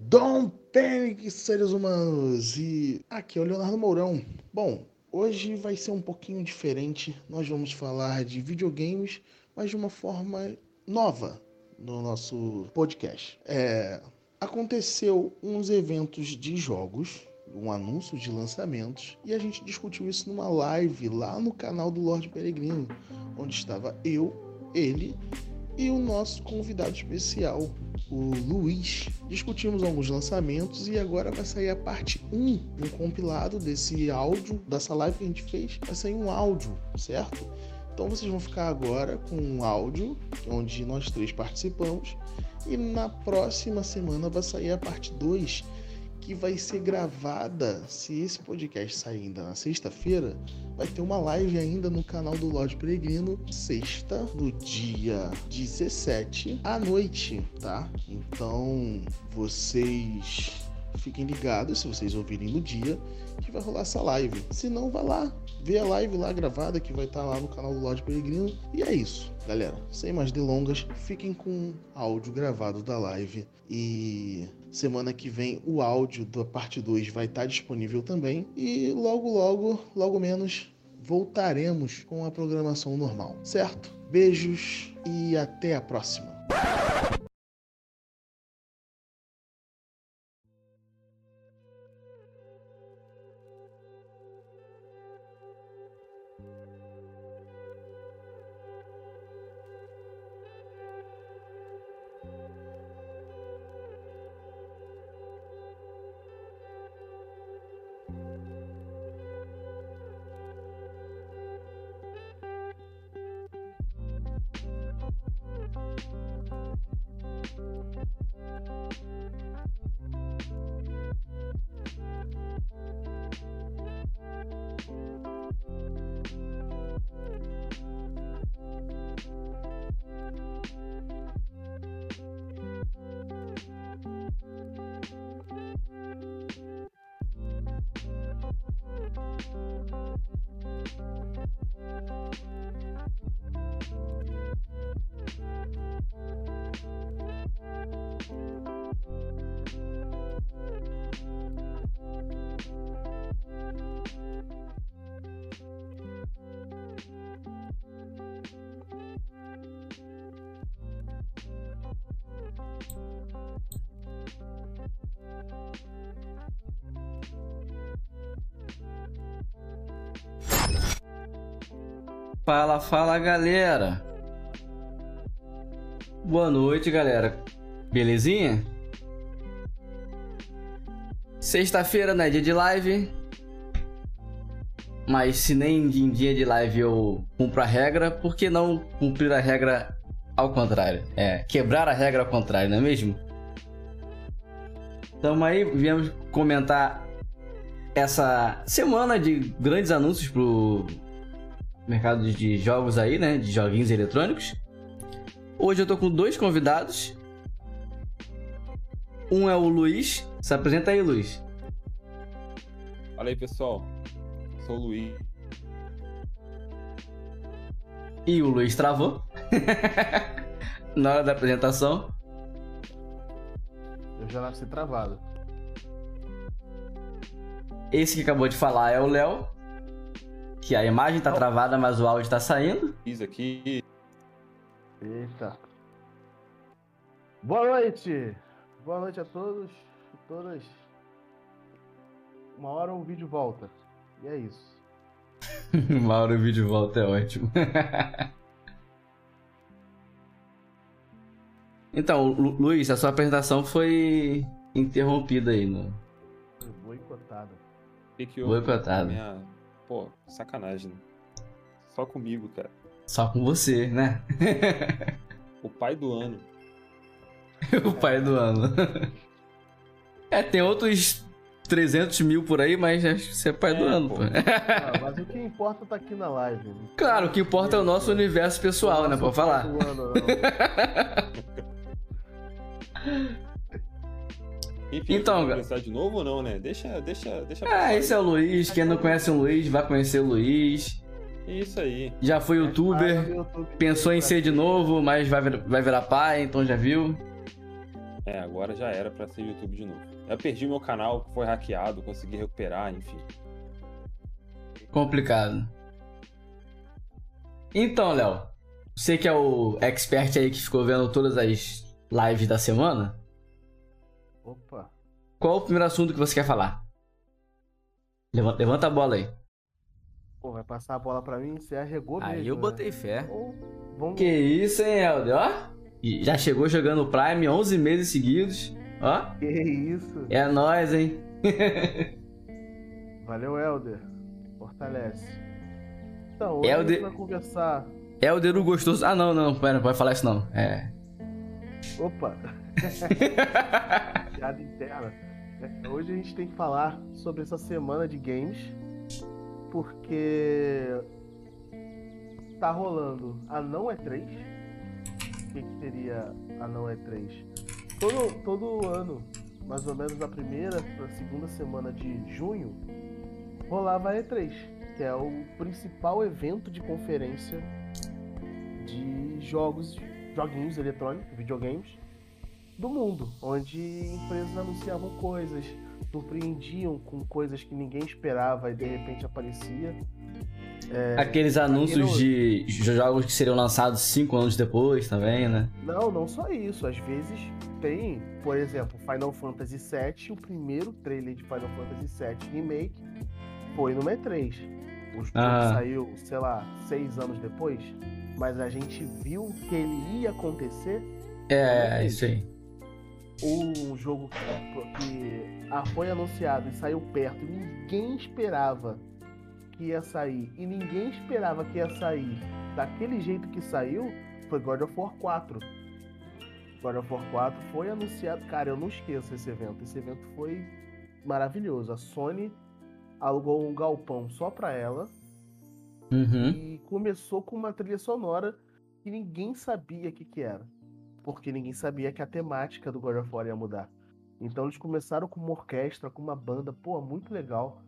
Don't Panic, seres humanos! E aqui é o Leonardo Mourão. Bom, hoje vai ser um pouquinho diferente. Nós vamos falar de videogames, mas de uma forma nova no nosso podcast. É, aconteceu uns eventos de jogos, um anúncio de lançamentos, e a gente discutiu isso numa live lá no canal do Lorde Peregrino, onde estava eu, ele e o nosso convidado especial, o Luiz. Discutimos alguns lançamentos e agora vai sair a parte 1, um compilado desse áudio, dessa live que a gente fez. Vai sair um áudio, certo? Então vocês vão ficar agora com um áudio, onde nós três participamos, e na próxima semana vai sair a parte 2 que vai ser gravada. Se esse podcast sair ainda na sexta-feira, vai ter uma live ainda no canal do Lorde Peregrino, sexta, no dia 17 à noite, tá? Então vocês fiquem ligados se vocês ouvirem no dia que vai rolar essa live. Se não, vá lá, vê a live lá gravada que vai estar tá lá no canal do Lorde Peregrino. E é isso, galera. Sem mais delongas, fiquem com áudio gravado da live e semana que vem o áudio da parte 2 vai estar tá disponível também e logo logo, logo menos voltaremos com a programação normal, certo? Beijos e até a próxima. Fala, galera! Boa noite, galera. Belezinha? Sexta-feira, né? Dia de live. Mas se nem em dia de live eu cumpro a regra, por que não cumprir a regra ao contrário? É, quebrar a regra ao contrário, não é mesmo? Então aí, viemos comentar essa semana de grandes anúncios pro mercado de jogos aí, né? De joguinhos eletrônicos. Hoje eu tô com dois convidados. Um é o Luiz. Se apresenta aí, Luiz. Fala aí, pessoal. Sou o Luiz. E o Luiz travou. Na hora da apresentação. Eu já nasci travado. Esse que acabou de falar é o Léo que a imagem tá travada, mas o áudio tá saindo. Isso aqui. Eita. Boa noite! Boa noite a todos e todas. Uma hora o vídeo volta. E é isso. Uma hora o vídeo volta é ótimo. então, Lu Luiz, a sua apresentação foi interrompida aí, no. Foi boicotada. Boicotada. Minha Pô, sacanagem. Né? Só comigo, cara. Só com você, né? o pai do ano. o pai do ano. é, tem outros 300 mil por aí, mas acho que você é pai é, do ano, pô. pô. Ah, mas o que importa tá aqui na live. Claro, o que importa é o nosso universo pessoal, o né? Pode falar. Do ano, Enfim, então, começar de novo ou não, né? Deixa, deixa, deixa. É, esse é o Luiz. Quem não conhece o Luiz, vai conhecer o Luiz. Isso aí. Já foi youtuber, pensou em ser de novo, mas vai, vai virar pai, então já viu. É, agora já era pra ser YouTube de novo. Eu perdi meu canal, foi hackeado, consegui recuperar, enfim. Complicado. Então, Léo, você que é o expert aí que ficou vendo todas as lives da semana, Opa. qual o primeiro assunto que você quer falar? Levanta, levanta a bola aí. Pô, vai passar a bola pra mim? Você arregou Aí mesmo, eu né? botei fé. Ou Vamos... Que isso, hein, Helder? Ó, e já chegou jogando Prime 11 meses seguidos. Ó, Que isso? é nóis, hein? Valeu, Helder. Fortalece. Então, hoje Helder- a conversar... Helder o gostoso. Ah, não, não, pera, não pode falar isso não. É. Opa! Piada interna. É, Hoje a gente tem que falar sobre essa semana de games, porque tá rolando a não E3. O que, que seria a não E3? Todo, todo ano, mais ou menos na primeira para segunda semana de junho, rolava a E3, que é o principal evento de conferência de jogos, joguinhos eletrônicos, videogames do mundo, onde empresas anunciavam coisas, surpreendiam com coisas que ninguém esperava e de repente aparecia. Aqueles anúncios Aquilo- de jogos que seriam lançados 5 anos depois também, né? Não, não só isso. Às vezes tem, por exemplo, Final Fantasy VII, o primeiro trailer de Final Fantasy VII Remake foi no E3. O jogo Ah. saiu, sei lá, seis anos depois, mas a gente viu que ele ia acontecer É, isso aí. Um jogo que, que ah, foi anunciado e saiu perto e ninguém esperava que ia sair e ninguém esperava que ia sair daquele jeito que saiu foi God of War 4. God of War 4 foi anunciado, cara, eu não esqueço esse evento. Esse evento foi maravilhoso. A Sony alugou um galpão só pra ela Uhum. e começou com uma trilha sonora que ninguém sabia o que, que era. Porque ninguém sabia que a temática do God of War ia mudar. Então eles começaram com uma orquestra, com uma banda, pô, muito legal.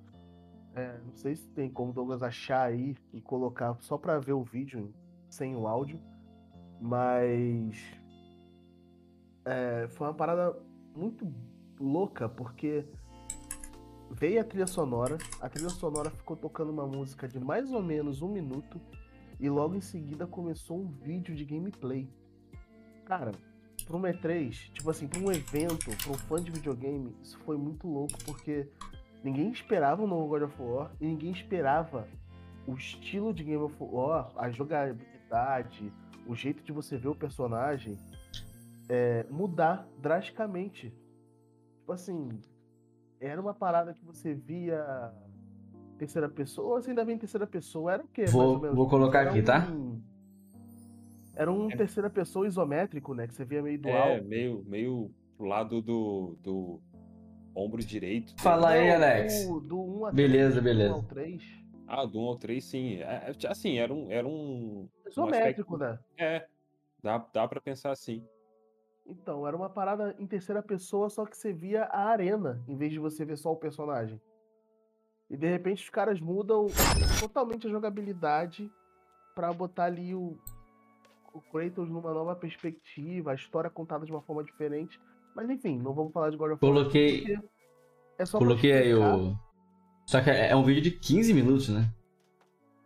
É, não sei se tem como Douglas achar aí e colocar só pra ver o vídeo sem o áudio. Mas é, foi uma parada muito louca, porque veio a trilha sonora, a trilha sonora ficou tocando uma música de mais ou menos um minuto, e logo em seguida começou um vídeo de gameplay. Cara, pra um E3, tipo assim, pra um evento, pra um fã de videogame, isso foi muito louco, porque ninguém esperava o novo God of War, e ninguém esperava o estilo de Game of War, a jogabilidade, o jeito de você ver o personagem é, mudar drasticamente. Tipo assim, era uma parada que você via terceira pessoa, você ainda vem em terceira pessoa, era o quê? Vou- ou vou colocar aqui, tá? Um- Era um É. terceira pessoa isométrico, né? Que você via meio do É, alto. meio, meio pro lado do, do ombro direito. Fala aí, Alex. Do, do 1 a Beleza, 3, beleza. Do 1 ao 3. Ah, do 1 ao 3, sim. É, é, assim, era um. Era um, um Isométrico, aspecto- né? É, dá, dá pra pensar assim. Então, era uma parada em terceira pessoa, só que você via a arena, em vez de você ver só o personagem. E de repente os caras mudam totalmente a jogabilidade pra botar ali o, o Kratos numa nova perspectiva, a história contada de uma forma diferente. Mas enfim, não vamos falar de God of War. Coloquei, É só coloquei aí o. Só que é é um vídeo de 15 minutos, né?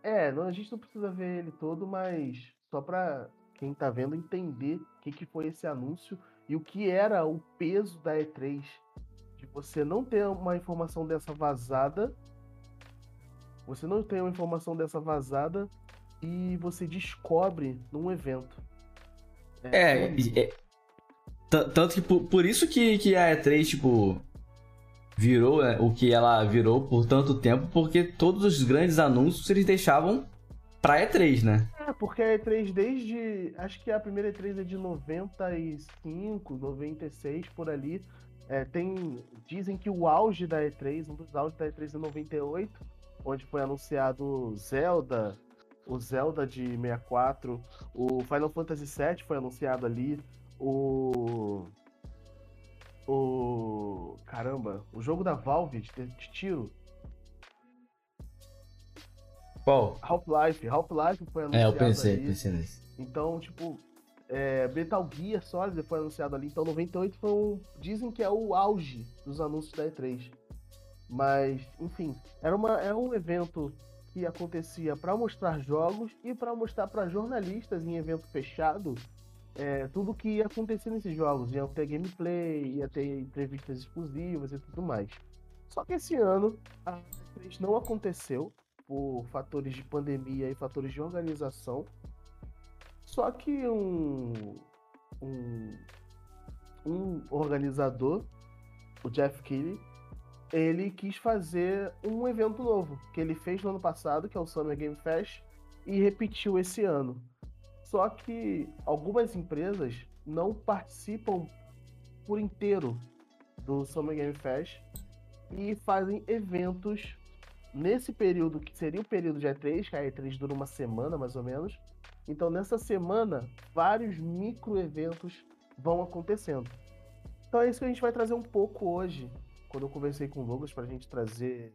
É, não, a gente não precisa ver ele todo, mas só pra quem tá vendo entender o que, que foi esse anúncio e o que era o peso da E3 de você não ter uma informação dessa vazada, você não tem uma informação dessa vazada e você descobre num evento. É, e- é- t- tanto que por, por isso que, que a E3, tipo, virou né, o que ela virou por tanto tempo, porque todos os grandes anúncios eles deixavam pra E3, né? É, porque a E3 desde. Acho que a primeira E3 é de 95, 96, por ali. É, tem, dizem que o auge da E3, um dos auges da E3 é 98, onde foi anunciado Zelda, o Zelda de 64, o Final Fantasy VII foi anunciado ali, o. O. Caramba, o jogo da Valve de, de tiro, Qual? Half-Life, Half-Life foi É, anunciado eu pensei, ali. pensei nesse. Então, tipo, É, Metal Gear Solid foi anunciado ali, então 98 foi um, dizem que é o auge dos anúncios da E3. Mas, enfim, era, uma, era um evento que acontecia para mostrar jogos e para mostrar para jornalistas em evento fechado é, tudo que ia acontecer nesses jogos. Ia ter gameplay, ia ter entrevistas exclusivas e tudo mais. Só que esse ano a E3 não aconteceu por fatores de pandemia e fatores de organização. Só que um, um, um organizador, o Jeff Keighley, ele quis fazer um evento novo, que ele fez no ano passado, que é o Summer Game Fest, e repetiu esse ano. Só que algumas empresas não participam por inteiro do Summer Game Fest e fazem eventos nesse período, que seria o período de E3, que a E3 dura uma semana mais ou menos, então, nessa semana, vários micro eventos vão acontecendo. Então, é isso que a gente vai trazer um pouco hoje, quando eu conversei com o Douglas, para a gente trazer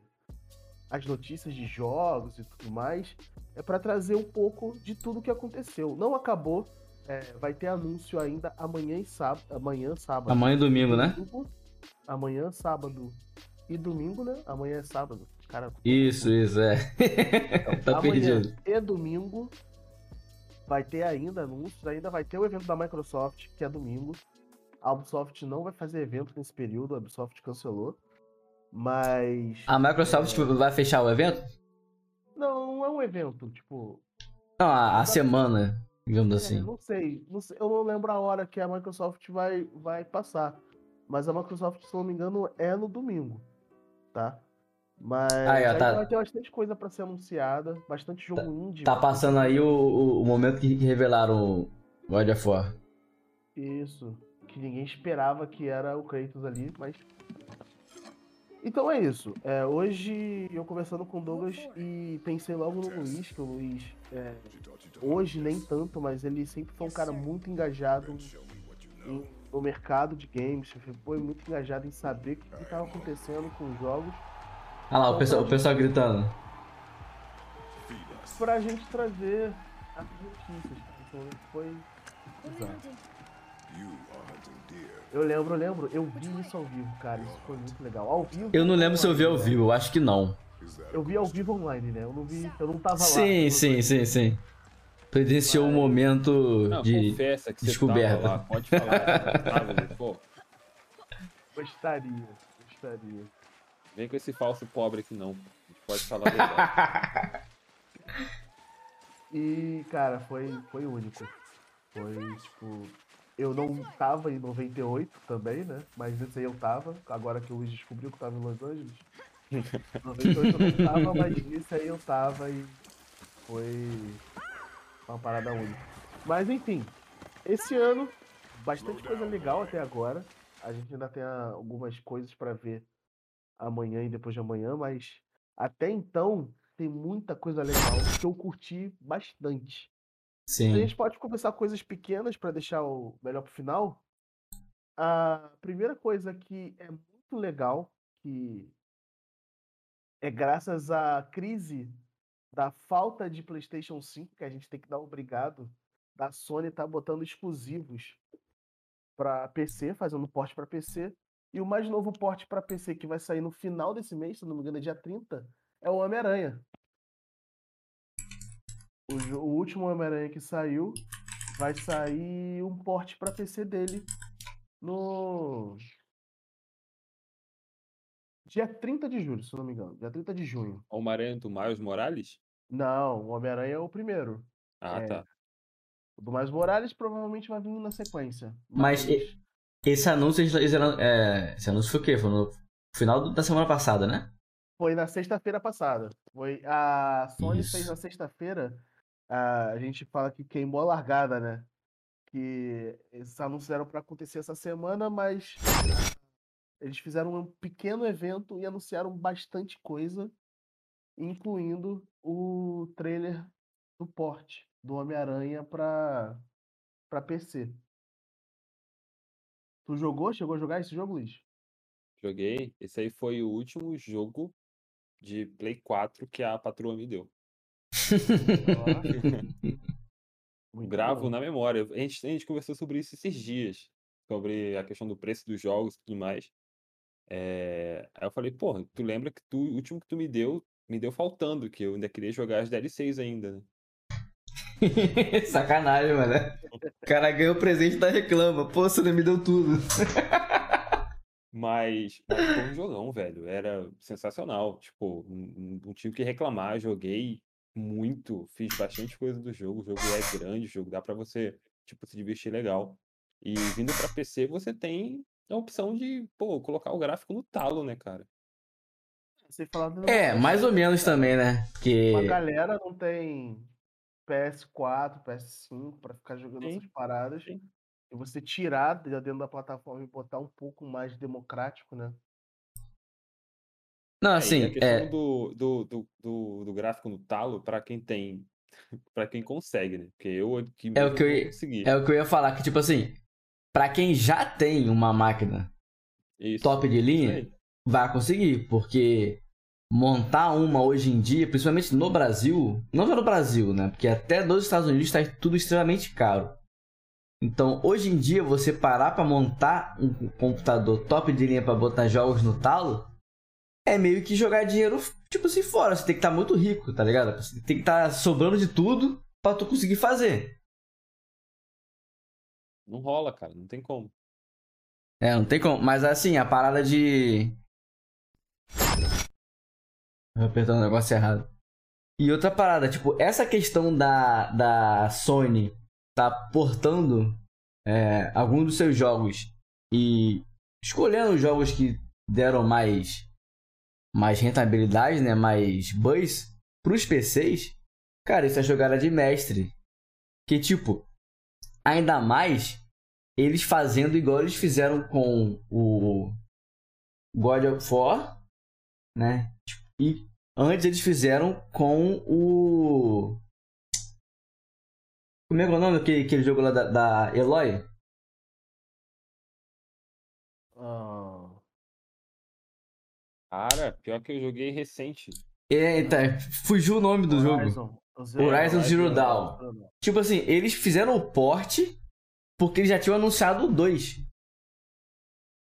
as notícias de jogos e tudo mais, é para trazer um pouco de tudo que aconteceu. Não acabou, é, vai ter anúncio ainda amanhã e sábado, amanhã sábado. Amanhã e domingo, né? Amanhã, sábado e domingo, né? Amanhã é sábado. Cara, isso, isso, é. Então, tá amanhã perdido. e domingo vai ter ainda anúncios, ainda vai ter o evento da Microsoft, que é domingo. A Ubisoft não vai fazer evento nesse período, a Ubisoft cancelou. Mas. A Microsoft é... vai fechar o evento? Não, não é um evento, tipo. Não, a, a semana, digamos é, assim. Não sei, não sei, eu não lembro a hora que a Microsoft vai, vai passar. Mas a Microsoft, se não me engano, é no domingo. Tá? Mas ah, é, tá... vai ter bastante coisa para ser anunciada, bastante jogo tá, indie. Tá passando aí o, o, o, momento que revelaram o God of War. Isso, que ninguém esperava que era o Kratos ali, mas... Então é isso. É, hoje eu conversando com o Douglas e pensei logo no Luiz, que o Luiz, é, hoje nem tanto, mas ele sempre foi um cara muito engajado em, no mercado de games, foi muito engajado em saber o que estava acontecendo com os jogos Olha lá, o pessoal, o pessoal gritando. Pra gente trazer as notícias, então foi. Eu lembro, eu lembro, eu vi isso ao vivo, cara, isso foi muito legal. Ao vivo. Eu não lembro se eu vi ao né? vivo, eu acho que não. Eu vi ao vivo online, né? Eu não vi, eu não tava lá. Sim, sim, sim, sim. Presenciou um momento não, de descoberta. Lá, pode falar. pô. Gostaria, gostaria. Vem com esse falso pobre aqui não. A gente pode falar verdade. e, cara, foi, foi único. Foi, tipo. Eu não tava em 98 também, né? Mas nesse aí eu tava. Agora que o Luiz descobriu que eu tava em Los Angeles. 98 eu não tava, mas nesse aí eu tava e foi uma parada única. Mas enfim, esse ano, bastante coisa legal até agora. A gente ainda tem algumas coisas para ver amanhã e depois de amanhã, mas até então tem muita coisa legal que eu curti bastante. Sim. A gente pode começar coisas pequenas para deixar o melhor pro final. A primeira coisa que é muito legal, que é graças à crise da falta de PlayStation 5, que a gente tem que dar obrigado, da Sony tá botando exclusivos para PC, fazendo porte para PC, e o mais novo porte para PC que vai sair no final desse mês, se não me engano, é dia 30, é o Homem-Aranha. O, o, último Homem-Aranha que saiu vai sair um porte para PC dele no dia 30 de julho, se não me engano. Dia 30 de junho. Homem-Aranha do Miles Morales? Não, o Homem-Aranha é o primeiro. Ah, é, tá. O do Miles Morales provavelmente vai vir na sequência. Mas, mas esse anúncio, é, esse anúncio foi o quê? Foi no final da semana passada, né? Foi na sexta-feira passada. Foi a Sony Isso. fez na sexta-feira. A gente fala que queimou a largada, né? Que esses anúncios para acontecer essa semana, mas eles fizeram um pequeno evento e anunciaram bastante coisa, incluindo o trailer do porte do Homem-Aranha para para PC. Tu jogou? Chegou a jogar esse jogo, Luiz? Joguei. Esse aí foi o último jogo de Play 4 que a patroa me deu. Gravo bom. na memória. A gente, a gente conversou sobre isso esses dias, sobre a questão do preço dos jogos e tudo mais. É, Aí eu falei, porra, tu lembra que tu, o último que tu me deu, me deu faltando, que eu ainda queria jogar as DLCs ainda, né? Sacanagem, mano. O cara ganhou o presente da reclama. Pô, você não me deu tudo. Mas, mas foi um jogão, velho. Era sensacional. Tipo, não, tive o que reclamar. Joguei muito, fiz bastante coisa do jogo. O jogo é grande, o jogo dá pra você, tipo, se divertir legal. E vindo pra PC, você tem a opção de, pô, colocar o gráfico no talo, né, cara? Do- É, mais ou menos também, né? Porque. Uma galera não tem PS4, PS5 pra ficar jogando Sim, essas paradas. sim. E você tirar de dentro da plataforma e botar um pouco mais democrático, né? Não, assim, a questão é. do, do, do, do, do gráfico no talo, pra quem tem, pra quem consegue, né? Porque eu aqui É o que eu ia- consegui. É o que eu ia falar, que tipo assim, pra quem já tem uma máquina Isso. top de linha, vai conseguir, porque montar uma hoje em dia, principalmente no Brasil, não só no Brasil, né? Porque até nos Estados Unidos está tudo extremamente caro. Então, hoje em dia, você parar pra montar um computador top de linha pra botar jogos no talo, é meio que jogar dinheiro, tipo assim, fora. Você tem que estar muito rico, tá ligado? Você tem que estar sobrando de tudo pra tu conseguir fazer. Não rola, cara, não tem como. É, não tem como. Mas assim, a parada de. Eu apertando o negócio errado. E outra parada, tipo, essa questão da, da Sony tá portando é, alguns dos seus jogos e escolhendo os jogos que deram mais mais rentabilidade, né, mais buzz pros PCs, cara, isso é jogada de mestre. Que tipo, ainda mais eles fazendo igual eles fizeram com o God of War, né? E antes eles fizeram com o. Como é que é o nome daquele, aquele jogo lá da, da Eloy? Ah, Cara, pior que eu joguei recente. Eita, fugiu o nome do jogo. Horizon, o Horizon Zero Dawn. Tipo assim, eles fizeram o porte porque eles já tinham anunciado o 2.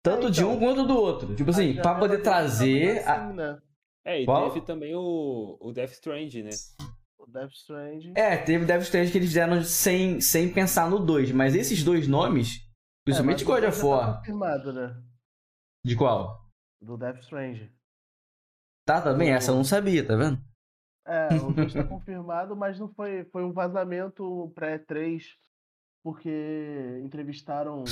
Tanto É, de um então. quanto do outro. Tipo assim, pra poder trazer. trabalhar a- assim, né? É, e Qual? teve também o, o Death Stranding, né? O Death Stranding. É, teve Death Stranding que eles fizeram sem, sem pensar no 2. Mas esses dois nomes, principalmente É, God dois of tá War. né? De qual? Do Death Stranding. Tá, também, essa eu não sabia, tá vendo? É, o 2 tá confirmado, mas não foi. Foi um vazamento pré-3, porque entrevistaram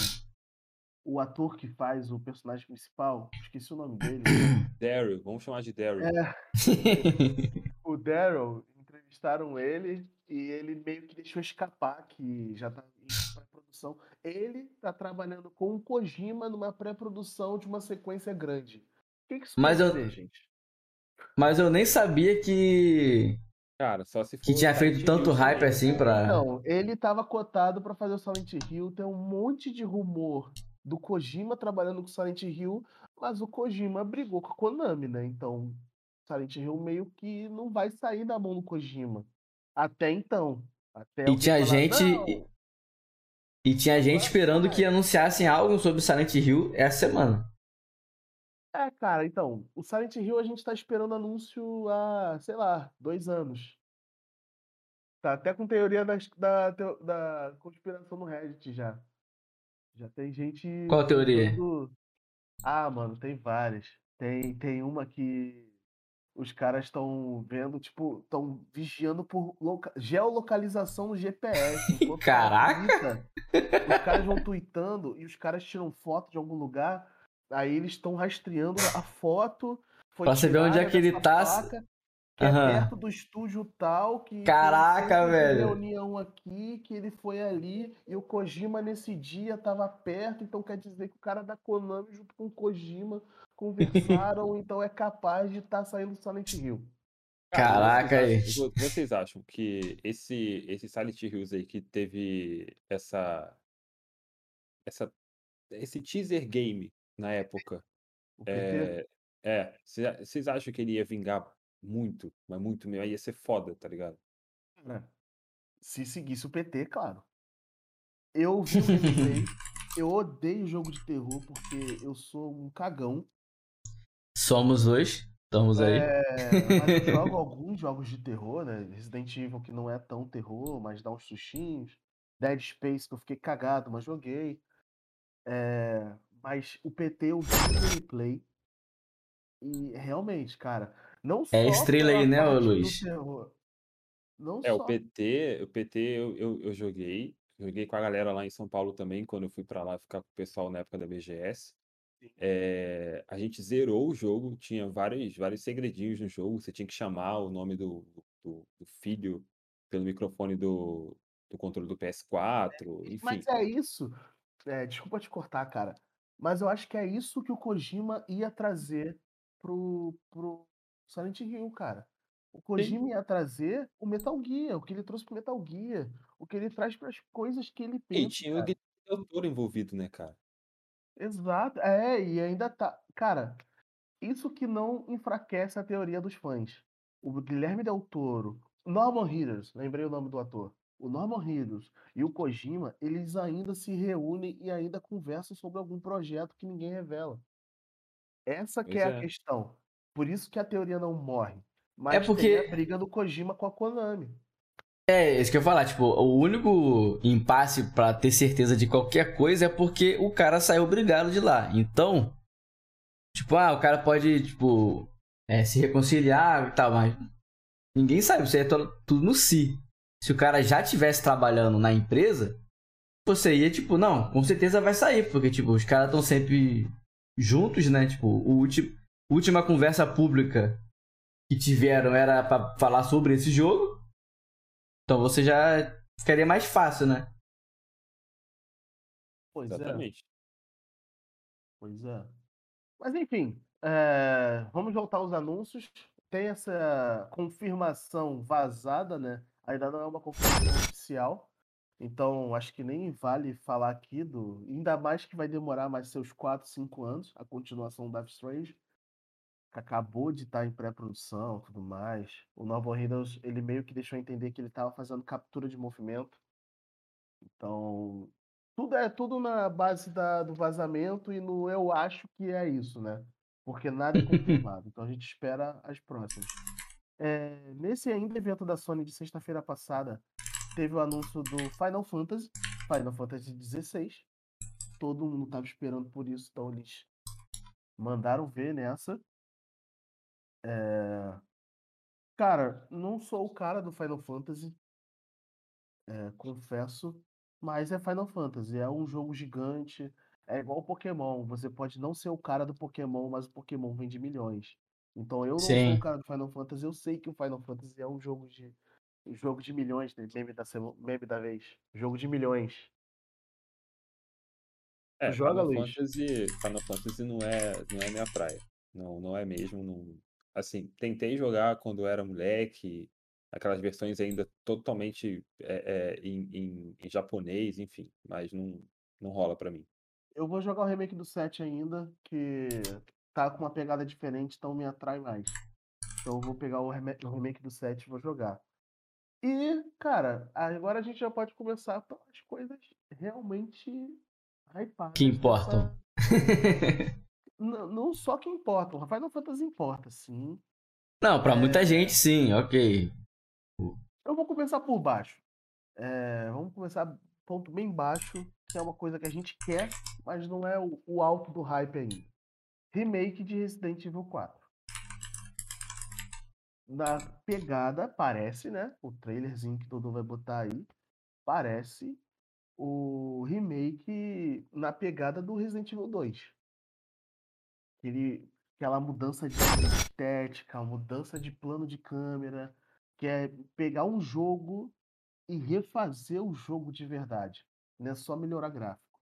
o ator que faz o personagem principal. Esqueci o nome dele. Daryl, vamos chamar de Daryl. É, o Daryl, entrevistaram ele e ele meio que deixou escapar que já tá em pré-produção. Ele tá trabalhando com o Kojima numa pré-produção de uma sequência grande. O que, que isso Mas quer eu- dizer, gente? Mas eu nem sabia que. Cara, só se Que tinha feito tanto Hill hype assim pra. Então, ele tava cotado pra fazer o Silent Hill. Tem um monte de rumor do Kojima trabalhando com Silent Hill, mas o Kojima brigou com a Konami, né? Então, Silent Hill meio que não vai sair da mão do Kojima. Até então. Até E tinha falar, gente. "Não, E, tinha gente esperando vai." que anunciassem algo sobre Silent Hill essa semana. É, cara, então, o Silent Hill a gente tá esperando anúncio há, sei lá, dois anos. Tá até com teoria das- da, da conspiração no Reddit já. Já tem gente. Qual a teoria? Ah, mano, tem várias. Tem, tem uma que os caras estão vendo, tipo, estão vigiando por loca- geolocalização no GPS. Caraca! os caras vão tweetando e os caras tiram foto de algum lugar, aí eles estão rastreando a foto. Foi Pra você ver onde é que ele tá. placa, Que é Aham. perto do estúdio tal, que Caraca, velho. reunião aqui, que ele foi ali, e o Kojima nesse dia tava perto, então quer dizer que o cara da Konami junto com o Kojima conversaram, então é capaz de estar saindo Silent Hill. Cara, Caraca, aí. vocês acham, vo- vocês acham que esse, esse Silent Hills aí que teve essa, essa esse teaser game na época, é, é, cê- vocês acham que ele ia vingar muito, mas muito mesmo, aí ia ser foda, tá ligado? Cara, Se seguisse o PT, claro. Eu vi o gameplay, eu odeio jogo de terror porque eu sou um cagão. Somos dois, estamos aí. É, mas eu jogo alguns jogos de terror, né? Resident Evil que não é tão terror, mas dá uns sustinhos. Dead Space que eu fiquei cagado, mas joguei. É, mas o PT eu vi o gameplay. E realmente, cara, não só É estrela aí, né, Luiz? É, o só PT, o PT eu, eu, eu joguei. Joguei com a galera lá em São Paulo também, quando eu fui pra lá ficar com o pessoal na época da BGS. É, a gente zerou o jogo, tinha vários, vários segredinhos no jogo. Você tinha que chamar o nome do, do, do filho pelo microfone do, do controle do PS4, Mas enfim. é isso. é, desculpa te cortar, cara. Mas eu acho que é isso que o Kojima ia trazer pro, pro Silent Hill, cara. O Kojima ia trazer o Metal Gear, o que ele trouxe pro Metal Gear, o que ele traz para as coisas que ele E pensa, tinha o cara. Guilherme Del Toro envolvido, né, cara? Exato. É, e ainda tá. Cara, isso que não enfraquece a teoria dos fãs. O Guilherme Del Toro, Norman Reedus, lembrei o nome do ator. O Norman Reedus e o Kojima, eles ainda se reúnem e ainda conversam sobre algum projeto que ninguém revela. Essa que Pois é a é. questão. Por isso que a teoria não morre. É Mas tem porque. a briga do Kojima com a Konami. É, isso que eu ia falar, tipo, o único impasse pra ter certeza de qualquer coisa é porque o cara saiu obrigado de lá. Então, tipo, ah, o cara pode, tipo, é, se reconciliar e tal, mas ninguém sabe, isso aí é tudo no si. Se o cara já tivesse trabalhando na empresa, você ia, tipo, não, com certeza vai sair, porque, tipo, os caras estão sempre juntos, né? Tipo, o ulti- última conversa pública que tiveram era pra falar sobre esse jogo. Então você já ficaria mais fácil, né? Pois é. Exatamente. Pois é. Mas enfim, é, vamos voltar aos anúncios. Tem essa confirmação vazada, né? Ainda não é uma confirmação oficial. Então, acho que nem vale falar aqui do. Ainda mais que vai demorar mais seus 4, 5 anos a continuação do Death Strange. Que acabou de estar em pré-produção e tudo mais. O Novo Heroes, ele meio que deixou entender que ele estava fazendo captura de movimento. Então, tudo é tudo na base da, do vazamento e no eu acho que é isso, né? Porque nada é confirmado. Então a gente espera as próximas. É, nesse ainda evento da Sony de sexta-feira passada, teve o anúncio do Final Fantasy, Final Fantasy XVI. Todo mundo estava esperando por isso, então eles mandaram ver nessa. É, Cara, não sou o cara do Final Fantasy, é, confesso, mas é Final Fantasy, é um jogo gigante, é igual o Pokémon. Você pode não ser o cara do Pokémon, mas o Pokémon vende milhões. Então eu não sou Sim. o cara do Final Fantasy, eu sei que o Final Fantasy é um jogo de um jogo de milhões, né? Meme da, sema- meme da vez. Jogo de milhões. É, joga, Final Luiz? Fantasy, Final Fantasy não é, não é minha praia. Não, não é mesmo. Não... Assim, tentei jogar quando era moleque, aquelas versões ainda totalmente é, é, em, em, em japonês, enfim, mas não, não rola pra mim. Eu vou jogar o remake do 7 ainda, que tá com uma pegada diferente, então me atrai mais. Então eu vou pegar o remake do 7 e vou jogar. E, cara, agora a gente já pode começar pelas coisas realmente hypadas. Que importam. Não, só que importam, o Final Fantasy importa, sim. Não, pra É. muita gente sim, ok. Eu vou começar por baixo. É, vamos começar ponto bem baixo, que é uma coisa que a gente quer, mas não é o, o alto do hype ainda. Remake de Resident Evil 4. Na pegada, parece, né? O trailerzinho que todo mundo vai botar aí. Parece o remake na pegada do Resident Evil 2. Aquele, aquela mudança de estética, mudança de plano de câmera, que é pegar um jogo e refazer o jogo de verdade. Não é só melhorar gráfico.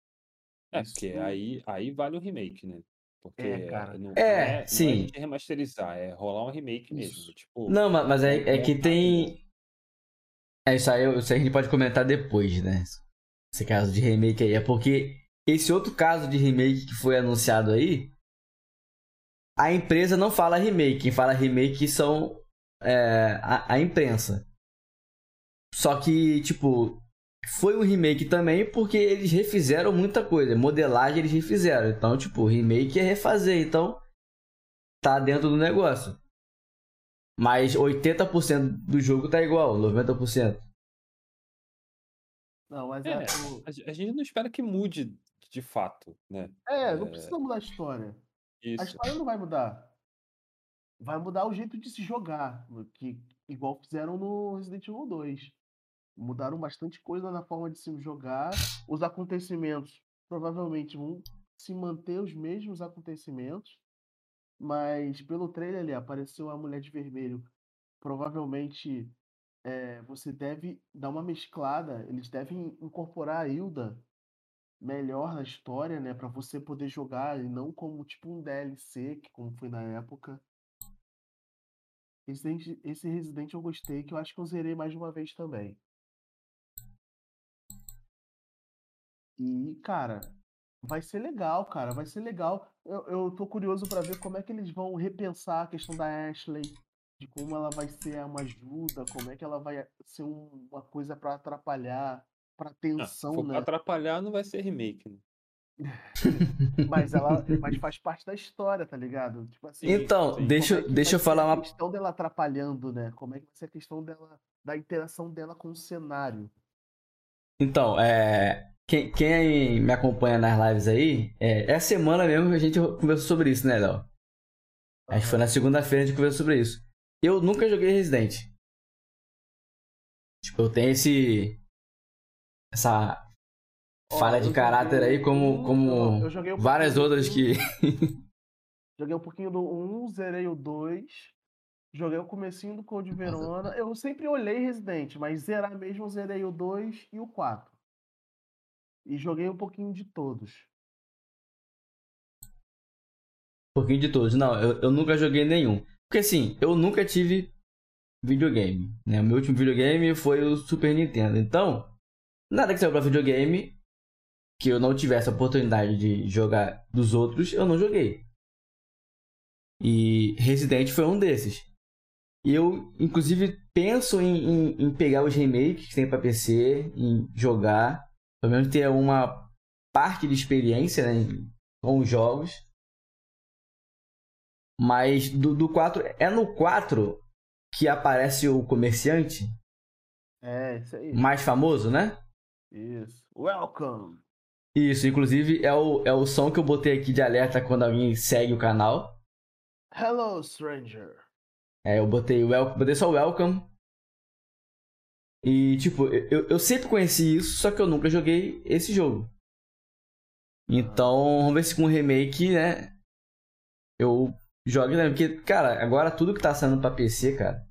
É, porque Isso- aí, aí vale o remake, né? Porque É, cara. não, É, é, não é sim. remasterizar, é rolar um remake mesmo. Isso. Tipo, Não, ma- mas é, é que montar tem. É isso aí, isso aí a gente pode comentar depois, né? Esse caso de remake aí. É porque esse outro caso de remake que foi anunciado aí, a empresa não fala remake. Quem fala remake são é, a, a imprensa. Só que, tipo, foi um remake também porque eles refizeram muita coisa. Modelagem eles refizeram. Então, tipo, remake é refazer. Então, tá dentro do negócio. Mas 80% do jogo tá igual, 90%. Não, mas É, é, o- a ge- a gente não espera que mude de fato, né? é, não É. precisa mudar a história. A Isso. história não vai mudar. Vai mudar o jeito de se jogar, que igual fizeram no Resident Evil 2. Mudaram bastante coisa na forma de se jogar. Os acontecimentos provavelmente vão se manter os mesmos acontecimentos, mas pelo trailer ali apareceu a mulher de vermelho. Provavelmente é, você deve dar uma mesclada. Eles devem incorporar a Hilda melhor na história, né, Pra você poder jogar e não como tipo um DLC, que como foi na época. Resident, esse Resident eu gostei, que eu acho que eu zerei mais de uma vez também. E, cara, vai ser legal, cara, vai ser legal. Eu, eu tô curioso pra ver como é que eles vão repensar a questão da Ashley, de como ela vai ser uma ajuda, como é que ela vai ser um- uma coisa pra atrapalhar, pra Ah, se tensão, for pra né? atrapalhar, não vai ser remake, né? Mas ela mas faz parte da história, tá ligado? Tipo assim, Então, deixa, é deixa eu falar a uma. questão dela atrapalhando, né? Como é que vai ser a questão dela, da interação dela com o cenário? Então, é. Quem, quem me acompanha nas lives aí, é, essa semana mesmo a gente conversou sobre isso, né, Léo? Acho que foi na segunda-feira a gente conversou sobre isso. Eu nunca joguei Resident. Tipo, eu tenho esse. Essa falha de caráter joguei aí, como, como um várias outras que. Joguei um pouquinho do 1, zerei o 2, joguei o comecinho do Code Verona. Eu sempre olhei Resident, mas zerar mesmo eu zerei o 2 e o 4. E joguei um pouquinho de todos. Um pouquinho de todos. Não, eu, eu nunca joguei nenhum. Porque assim, eu nunca tive videogame. Né? O meu último videogame foi o Super Nintendo. Então, nada que saiu pra videogame que eu não tivesse a oportunidade de jogar dos outros, eu não joguei. E Resident foi um desses. Eu, inclusive, penso em, em, em pegar os remakes que tem pra PC, em jogar, pelo menos ter uma parte de experiência né, com os jogos. Mas do, do 4. É no 4 que aparece o comerciante É, isso aí. mais famoso, né? Isso. Welcome! Isso, inclusive é o, é o som que eu botei aqui de alerta quando alguém segue o canal. Hello, stranger! É, eu botei, welcome, botei só welcome. E, tipo, eu, eu sempre conheci isso, só que eu nunca joguei esse jogo. Então, vamos ver se com o remake, né? Eu jogo, né? Porque, cara, agora tudo que tá saindo pra PC, cara.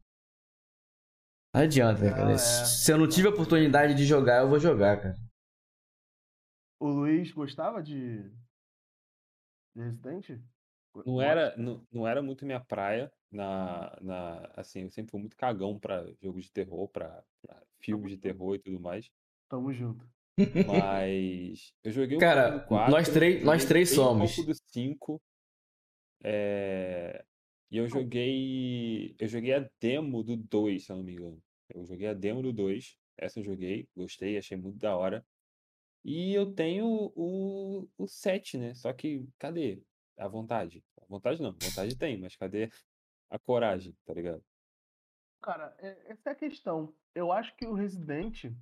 Não adianta, Não, cara. é. Se eu não tive a oportunidade de jogar, eu vou jogar, cara. O Luiz gostava de, de Resident? Não era, não, não era muito minha praia na, na, assim, eu sempre fui muito cagão pra jogos de terror, pra, pra filmes de terror e tudo mais. Tamo junto. Mas eu joguei um Cara, pouco do 4, nós três- nós joguei três bem um somos. pouco do 5. é, e eu joguei. Eu joguei a demo do 2, se eu não me engano. Eu joguei a demo do 2. Essa eu joguei, gostei, achei muito da hora. E eu tenho o, o 7, né? Só que cadê a vontade? A vontade não, vontade tem, mas cadê a coragem, tá ligado? Cara, é- essa é a questão. Eu acho que o Resident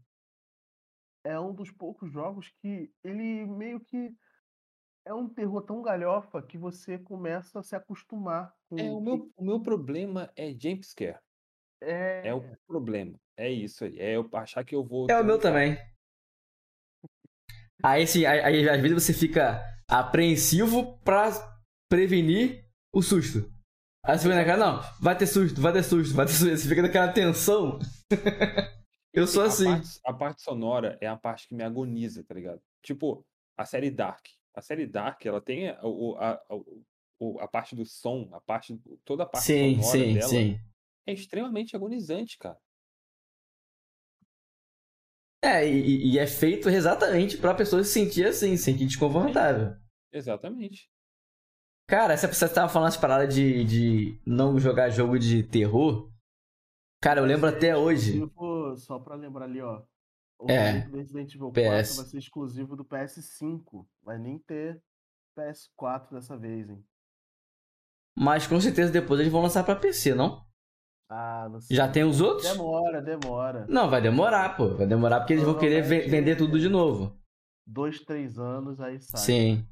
é um dos poucos jogos que ele meio que é um terror tão galhofa que você começa a se acostumar com É, o meu, o meu problema é jumpscare. é, É o problema. É isso aí. É eu achar que eu vou. É o meu também. Aí, assim, aí, aí, às vezes você fica apreensivo pra prevenir o susto. Aí você fica naquela, não, vai ter susto, vai ter susto, vai ter susto. Você fica naquela tensão. Eu sou a assim. Parte, a parte sonora é a parte que me agoniza, tá ligado? Tipo, a série Dark. A série Dark, ela tem a, a, a, a parte do som, a parte, toda a parte Sim, sonora sim, dela sim. é extremamente agonizante, cara. É, e, e é feito exatamente pra pessoa se sentir assim, se sentir desconfortável. Exatamente. Cara, essa pessoa tava falando as paradas de, de não jogar jogo de terror. Cara, eu lembro até hoje. Só pra lembrar ali, ó. O É, Resident Evil 4 PS. vai ser exclusivo do PS5. Vai nem ter PS4 dessa vez, hein? Mas com certeza depois eles vão lançar pra PC, não? Ah, não sei. Já tem os outros? Demora, demora. Não, vai demorar, pô. Vai demorar porque eles vão querer vender tudo de novo. Dois, três anos, aí sai. Sim.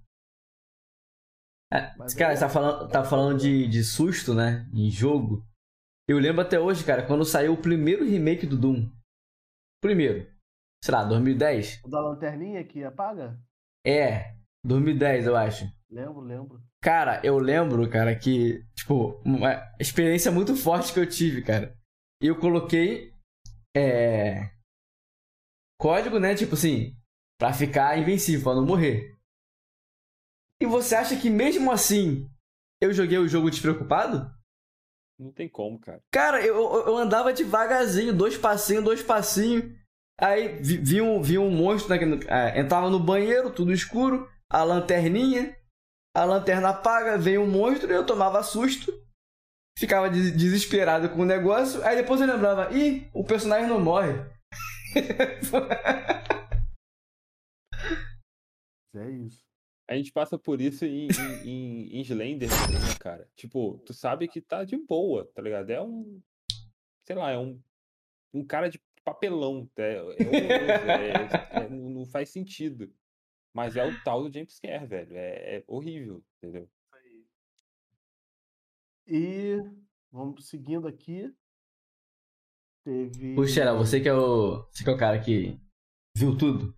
É, Mas cara, é- você tá falando, tá falando de, de susto, né? Em jogo. Eu lembro até hoje, cara, quando saiu o primeiro remake do Doom. Primeiro. Sei lá, 2010? O da lanterninha que apaga? É, 2010, eu acho. Lembro, lembro. Cara, eu lembro, cara, que, tipo, uma experiência muito forte que eu tive, cara. Eu coloquei. É. Código, né? Tipo assim, pra ficar invencível, pra não morrer. E você acha que mesmo assim eu joguei o jogo despreocupado? Não tem como, cara. Cara, eu, eu eu andava devagarzinho, dois passinhos, dois passinhos. Aí vi, vi um, vi um monstro, né, ah, entrava no banheiro, tudo escuro, a lanterninha, a lanterna apaga, veio um monstro, eu tomava susto, ficava des- desesperado com o negócio, aí depois eu lembrava, ih, o personagem não morre. É isso. A gente passa por isso em, em, em, em Slender, né, cara? Tipo, tu sabe que tá de boa, tá ligado? É um. Sei lá, é um. Um cara de papelão. É, é horroroso, é- é- não faz sentido. Mas é o tal do Jumpscare, velho. É, é horrível, entendeu? E vamos seguindo aqui. Teve. Puxa, você que é o. Você que é o cara que viu tudo.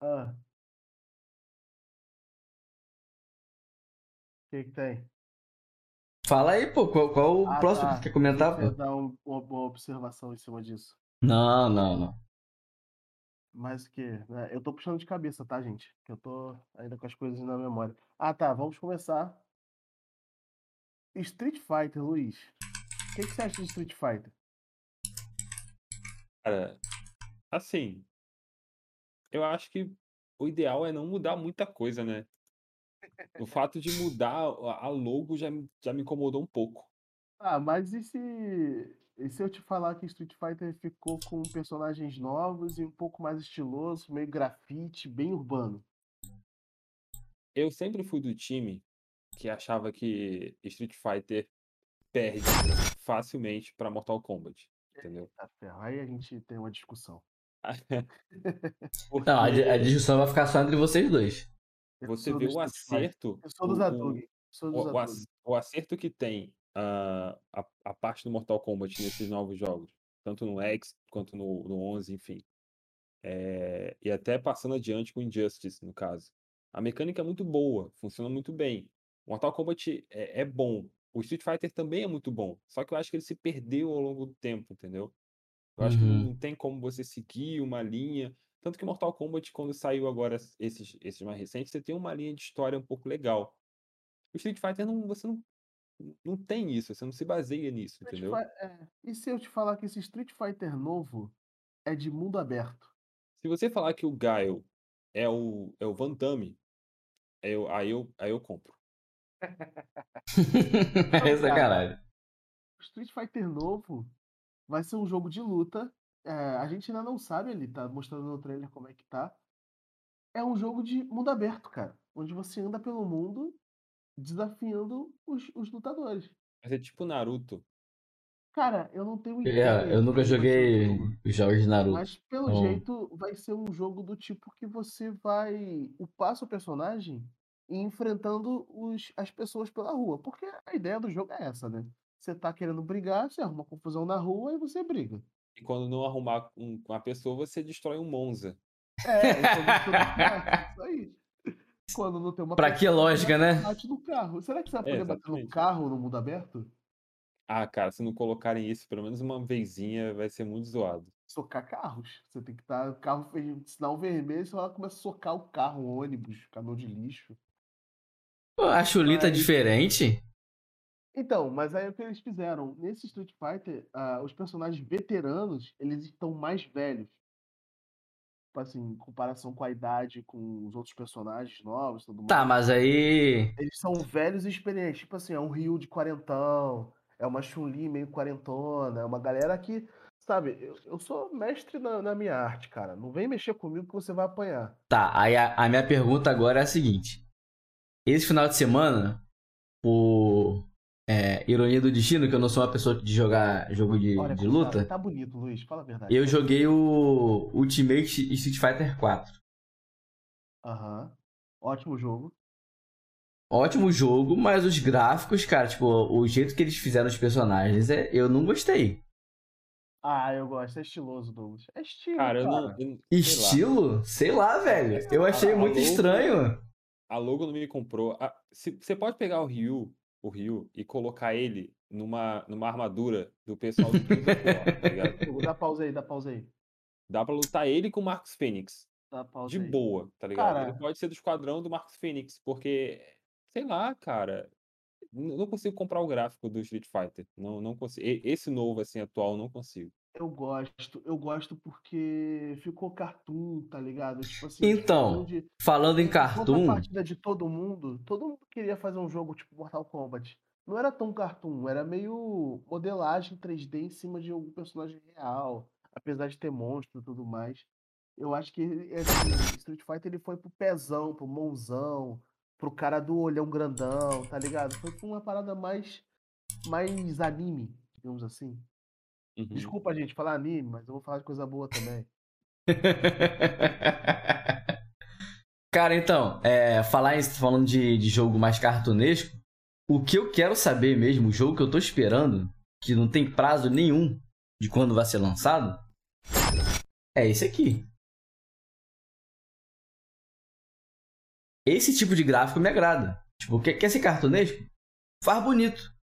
Ah. O que que tem? Fala aí, pô, qual, qual o Ah, próximo tá. que você quer comentar, Deixa eu dar um- uma boa observação em cima disso. Não, não, não. Mas o que? né, Eu tô puxando de cabeça, tá, gente? Que eu tô ainda com as coisas na memória. Ah, tá. Vamos começar. Street Fighter, Luiz. O que, que você acha de Street Fighter? Cara, assim. Eu acho que o ideal é não mudar muita coisa, né? O fato de mudar a logo já, me- já me incomodou um pouco. Ah, mas e se, e se eu te falar que Street Fighter ficou com personagens novos e um pouco mais estiloso, meio grafite, bem urbano? Eu sempre fui do time que achava que Street Fighter perde facilmente pra Mortal Kombat, entendeu? Aí a gente tem uma discussão. Não, a, a Porque discussão vai ficar só entre vocês dois. Você vê o acerto, Eu sou dos o, o, o, o o acerto que tem ah, a, a parte do Mortal Kombat nesses novos jogos, tanto no X quanto no, no 11, enfim. É, e até passando adiante com Injustice, no caso. A mecânica é muito boa, funciona muito bem. Mortal Kombat é, é bom. O Street Fighter também é muito bom. Só que eu acho que ele se perdeu ao longo do tempo, entendeu? Eu acho que Uhum. não tem como você seguir uma linha. Tanto que Mortal Kombat, quando saiu agora esses, esses mais recentes, você tem uma linha de história um pouco legal. O Street Fighter não, você não, não tem isso, você não se baseia nisso, Street entendeu? É, E se eu te falar que esse Street Fighter novo é de mundo aberto? Se você falar que o Gaio é o, é o Van Damme, aí eu, aí eu, aí eu compro. é sacanagem. O Street Fighter novo vai ser um jogo de luta. É, a gente ainda não sabe, ele tá mostrando no trailer como é que tá. É um jogo de mundo aberto, cara. Onde você anda pelo mundo desafiando os, os lutadores. Mas é tipo Naruto. Cara, eu não tenho ideia. É, eu nunca joguei jogo. os jogos de Naruto. Mas pelo Então- jeito vai ser um jogo do tipo que você vai upar seu personagem e enfrentando os, as pessoas pela rua. Porque a ideia do jogo é essa, né? Você tá querendo brigar, você arruma confusão na rua e você briga. E quando não arrumar um- com a pessoa, você destrói um Monza. É, quer, isso aí. Quando não tem uma Pra que lógica, né? bate no carro. Será que você vai É, poder bater no carro no mundo aberto? Ah, cara, se não colocarem isso pelo menos uma vezinha, vai ser muito zoado. Socar carros. Você tem que estar. O carro fez sinal vermelho, você vai começa a socar o carro, o ônibus, caminhão de lixo. Pô, A chulita Mas- diferente? Então, mas aí o que eles fizeram? Nesse Street Fighter, ah, os personagens veteranos, eles estão mais velhos. Tipo assim, em comparação com a idade com os outros personagens novos, tudo Tá, mais. mas aí. Eles são velhos e experientes. Tipo assim, é um Ryu de quarentão, é uma Chun-Li meio quarentona, é uma galera que sabe, eu, eu sou mestre na, na minha arte, cara. Não vem mexer comigo que você vai apanhar. Tá, aí a, a minha pergunta agora é a seguinte. Esse final de semana, por é, ironia do destino, que eu não sou uma pessoa de jogar jogo de, Olha, de luta, Tá bonito, Luiz. Fala a verdade. eu joguei o Ultimate Street Fighter 4. Aham. Ótimo jogo. Ótimo jogo, mas os gráficos, cara, tipo, o jeito que eles fizeram os personagens, é, eu não gostei. Ah, eu gosto. É estiloso, Douglas. É estilo, Cara, cara. eu não. eu- sei lá. Estilo? Sei lá, velho. Eu achei A muito logo- estranho. A logo não me comprou. Você pode pegar o Ryu, o Ryu, e colocar ele numa, numa armadura do pessoal do War, tá ligado? Dá pausa aí, dá pausa aí. Dá pra lutar ele com o Marcos Fênix. Dá pausa De aí. boa, tá ligado? Cara- Ele pode ser do esquadrão do Marcos Fênix, porque, sei lá, cara. Não consigo comprar o gráfico do Street Fighter. Não, não consigo. Esse novo, assim, atual, não consigo. Eu gosto, eu gosto porque ficou cartoon, tá ligado? Tipo assim, Então, de- Falando em enquanto a cartoon, partida de todo mundo, todo mundo queria fazer um jogo tipo Mortal Kombat. Não era tão cartoon, era meio modelagem 3D em cima de algum personagem real, apesar de ter monstro e tudo mais. Eu acho que esse Street Fighter ele foi pro pezão, pro mãozão, pro cara do olhão grandão, tá ligado? Foi pra uma parada mais mais anime, digamos assim. Uhum. Desculpa, gente, falar anime, mas eu vou falar de coisa boa também. Cara, então, é, falar em, falando de, de jogo mais cartunesco, o que eu quero saber mesmo, o jogo que eu tô esperando, que não tem prazo nenhum de quando vai ser lançado, é esse aqui. Esse tipo de gráfico me agrada. Tipo, quer, quer ser cartunesco? Faz bonito.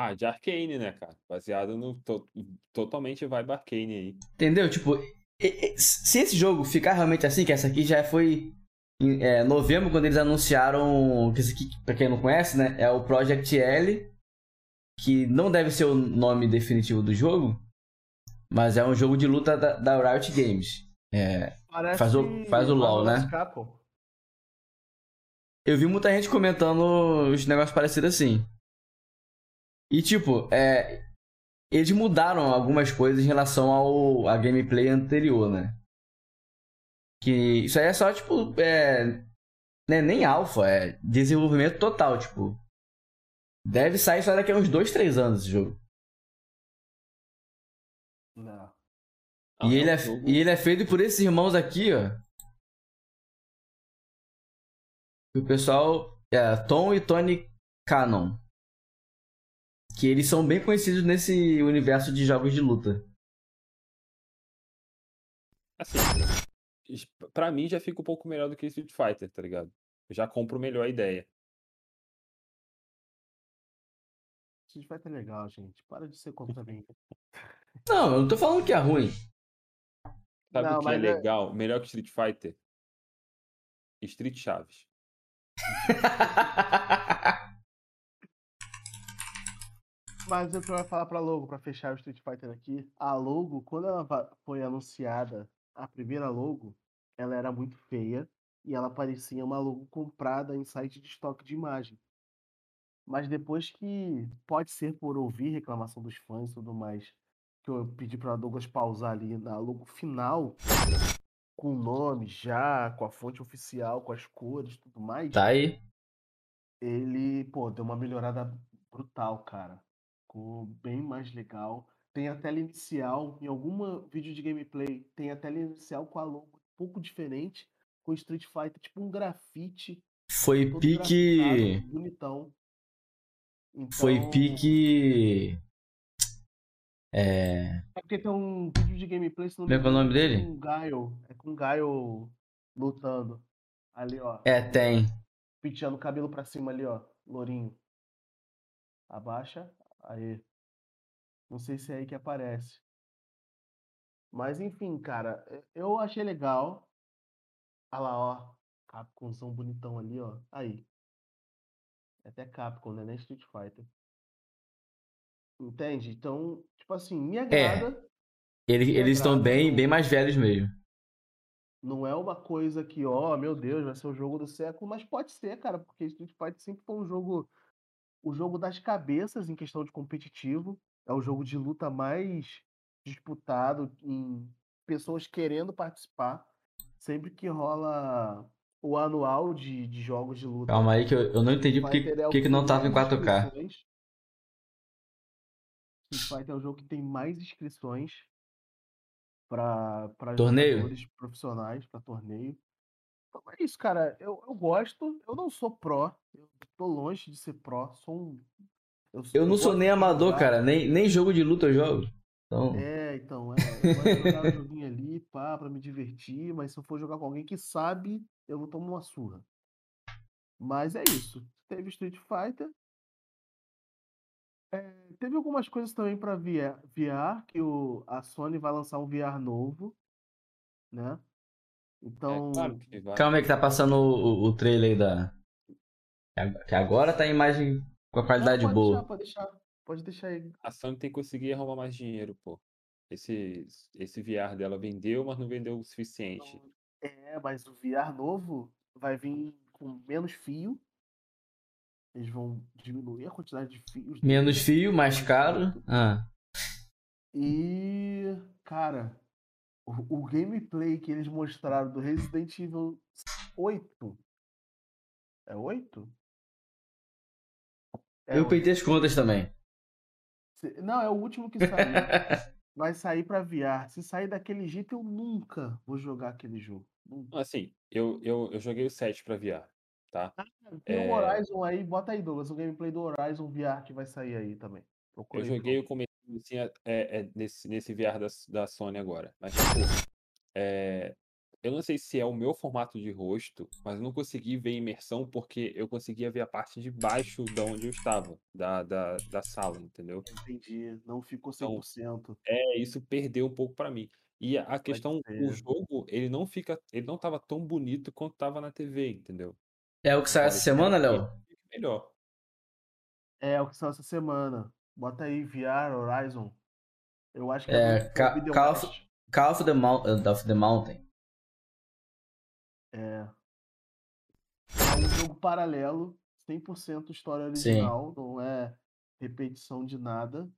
Ah, de Arcane, né, cara? Baseado no. to- totalmente vibe Arcane aí. Entendeu? Tipo, se esse jogo ficar realmente assim, que essa aqui já foi em é, novembro, quando eles anunciaram. Que esse aqui, pra quem não conhece, né? É o Project L, que não deve ser o nome definitivo do jogo, mas é um jogo de luta da, da Riot Games. É, Parece Faz o- faz o LoL, né? eu vi muita gente comentando os negócios parecidos assim. E tipo, é, eles mudaram algumas coisas em relação ao a gameplay anterior, né? Que isso aí é só tipo, é, né, nem alfa, é desenvolvimento total, tipo. Deve sair só daqui a uns 2, 3 anos esse jogo. Não. Ah, e, ele é, jogo- e ele é feito por esses irmãos aqui, ó. O pessoal é Tom e Tony Cannon. Que eles são bem conhecidos nesse universo de jogos de luta. Assim, pra mim já fica um pouco melhor do que Street Fighter, tá ligado? Eu já compro melhor a ideia. Street Fighter é legal, gente. Para de ser contra mim. Não, eu não tô falando que é ruim. Sabe Não, o que é é- legal? Melhor que Street Fighter? Street Chaves. Mas eu quero falar pra logo, pra fechar o Street Fighter aqui. A logo, quando ela foi anunciada, a primeira logo, ela era muito feia e ela parecia uma logo comprada em site de estoque de imagem. Mas depois que pode ser por ouvir reclamação dos fãs e tudo mais, que eu pedi pra Douglas pausar ali na logo final, com o nome já, com a fonte oficial, com as cores e tudo mais, tá aí. ele, pô, deu uma melhorada brutal, cara. Ficou bem mais legal. Tem a tela inicial, em alguma vídeo de gameplay, tem a tela inicial com a logo um pouco diferente, com Street Fighter, tipo um grafite, Foi pique. bonitão. Foi Então, pique. É. É porque tem um vídeo de gameplay, se não me Como é que é o nome engano, dele? com o Gaio. É com o Gaio lutando. Ali, ó. É, tem. Penteando o cabelo pra cima ali, ó. Lourinho. Abaixa. Aí. Não sei se é aí que aparece. Mas enfim, cara. Eu achei legal. Olha lá, ó. Capcomzão bonitão ali, ó. Aí. É até Capcom, né? Nem Street Fighter. Entende? Então, tipo assim, me agrada. Ele- Me eles estão bem, bem mais velhos mesmo. Não é uma coisa que, ó, meu Deus, vai ser o jogo do século, mas pode ser, cara, porque Street Fighter sempre foi um jogo, o jogo das cabeças em questão de competitivo. É o jogo de luta mais disputado, em pessoas querendo participar. Sempre que rola o anual de, de jogos de luta. Calma aí que eu, eu não entendi porque é que, que não tava em mais 4K. inscrições. Street Fighter é o jogo que tem mais inscrições para Torneio? profissionais, para torneio. Então é isso, cara. Eu, eu gosto. Eu não sou pró. Eu tô longe de ser pró. Sou um. Eu não sou gosto nem amador, jogar. cara. Nem, nem jogo de luta eu jogo. Então, É, então, é. Eu gosto de jogar um joguinho ali, pá, pra me divertir, mas se eu for jogar com alguém que sabe, eu vou tomar uma surra. Mas é isso. Teve Street Fighter. É, teve algumas coisas também pra VR, VR, que o, a Sony vai lançar um VR novo, né? Então, É claro que vai. calma aí que tá passando o, o, trailer aí da. que ag- Que agora tá a imagem com a qualidade Não, pode boa. deixar, pode deixar, pode deixar aí. A Sony tem que conseguir arrumar mais dinheiro, pô. Esse, esse VR dela vendeu, mas não vendeu o suficiente. É, mas o VR novo vai vir com menos fio. Eles vão diminuir a quantidade de fios. Menos fio, mais caro. Ah, E, cara, o, o gameplay que eles mostraram do Resident Evil 8. É 8? É eu oito. peitei as contas também. Não, é o último que saiu. Vai sair pra VR. Se sair daquele jeito, eu nunca vou jogar aquele jogo. Nunca. Assim, eu, eu, eu joguei o 7 pra VR, tá? Tem o É. Horizon aí, bota aí, Douglas, o gameplay do Horizon VR que vai sair aí também. Procura Eu joguei o favor. Assim, é, é, nesse, nesse VR da, da Sony agora. Mas, tipo, é, eu não sei se é o meu formato de rosto, mas eu não consegui ver imersão porque eu conseguia ver a parte de baixo da onde eu estava, da, da, da sala, entendeu? Entendi. Não ficou Então, 100%. É, isso perdeu um pouco pra mim. E a questão, o jogo, ele não fica, ele não tava tão bonito quanto tava na TV, entendeu? É o que saiu essa semana, Léo? fica melhor. É, o que saiu essa semana. Bota aí VR Horizon. Eu acho que É, é Ca- Forbidden Call of-. Call of the, uh, of the Mountain. É. É um jogo paralelo, 100% história Sim. original, não é repetição de nada.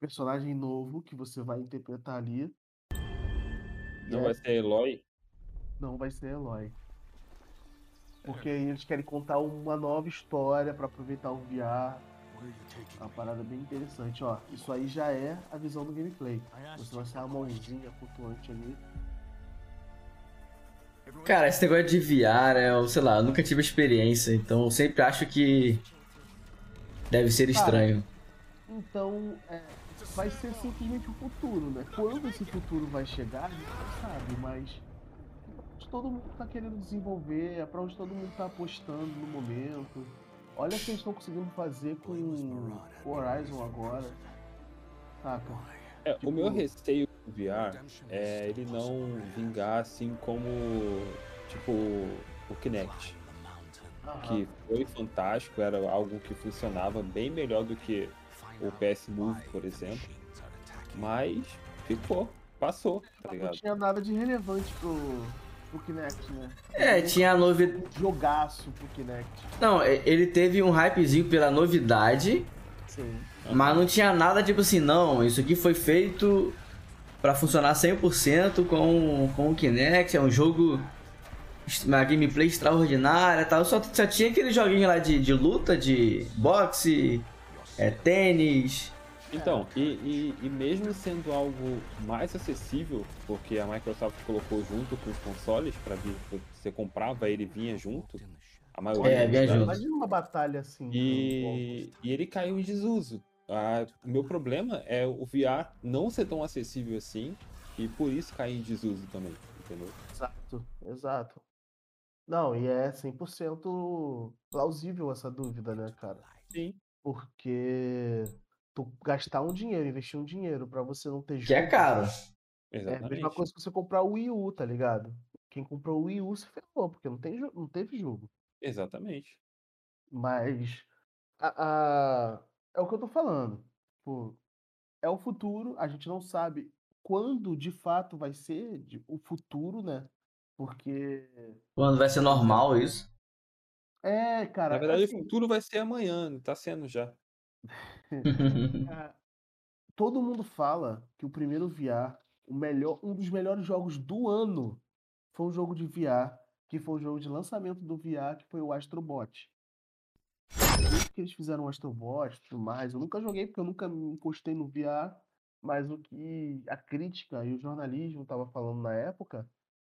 Personagem novo que você vai interpretar ali. Não é- vai ser Eloy? não vai ser Eloy. Porque aí eles querem contar uma nova história pra aproveitar o VR. Uma parada bem interessante, ó. Isso aí já é a visão do gameplay. Você vai ser a mãozinha flutuante ali. Cara, esse negócio de VR, é, eu, sei lá, eu nunca tive experiência, então eu sempre acho que deve ser estranho. Então, é, vai ser simplesmente o futuro, né? Quando esse futuro vai chegar, a gente não sabe, mas onde todo mundo tá querendo desenvolver, é pra onde todo mundo tá apostando no momento. Olha o que eles estão conseguindo fazer com o Horizon agora. Saca? É, o meu Tipo- receio com o VR é ele não vingar assim como, tipo, o Kinect. que foi fantástico, era algo que funcionava bem melhor do que o PS Move, por exemplo. Mas ficou, passou, tá Não ligado? tinha nada de relevante pro, pro Kinect, né? É, tinha a novidade. Um jogaço pro Kinect. Não, ele teve um hypezinho pela novidade, Sim. mas não tinha nada tipo assim, não, isso aqui foi feito pra funcionar 100% com, com o Kinect, é um jogo, uma gameplay extraordinária tal. Só, só tinha aquele joguinho lá de, de luta, de boxe, é, tênis. Então, e, e, e mesmo sendo algo mais acessível, porque a Microsoft colocou junto com os consoles para vir, você comprava ele vinha junto, a maioria É, vinha junto. Imagina uma batalha assim. E, e ele caiu em desuso. Ah, o meu problema é o VR não ser tão acessível assim e por isso cair em desuso também, entendeu? Exato, exato. Não, e é 100% plausível essa dúvida, né, cara? Sim. Porque tu gastar um dinheiro, investir um dinheiro pra você não ter Que é jogo, caro. É a mesma Exatamente. coisa que você comprar o Wii U, tá ligado? Quem comprou o Wii U se ferrou, porque não, tem, não teve jogo. Exatamente. Mas a, a- é o que eu tô falando. Tipo, é o futuro, a gente não sabe quando de fato vai ser de- o futuro, né? Porque. Quando vai ser normal isso. É, cara. Na verdade, assim, o futuro vai ser amanhã, tá sendo já. A- todo mundo fala que o primeiro VR, o melhor, um dos melhores jogos do ano, foi um jogo de VR, que foi o jogo de lançamento do VR, que foi o Astrobot. Desde que eles fizeram o Astrobot e tudo mais, eu nunca joguei porque eu nunca me encostei no VR, mas o que a crítica e o jornalismo tava falando na época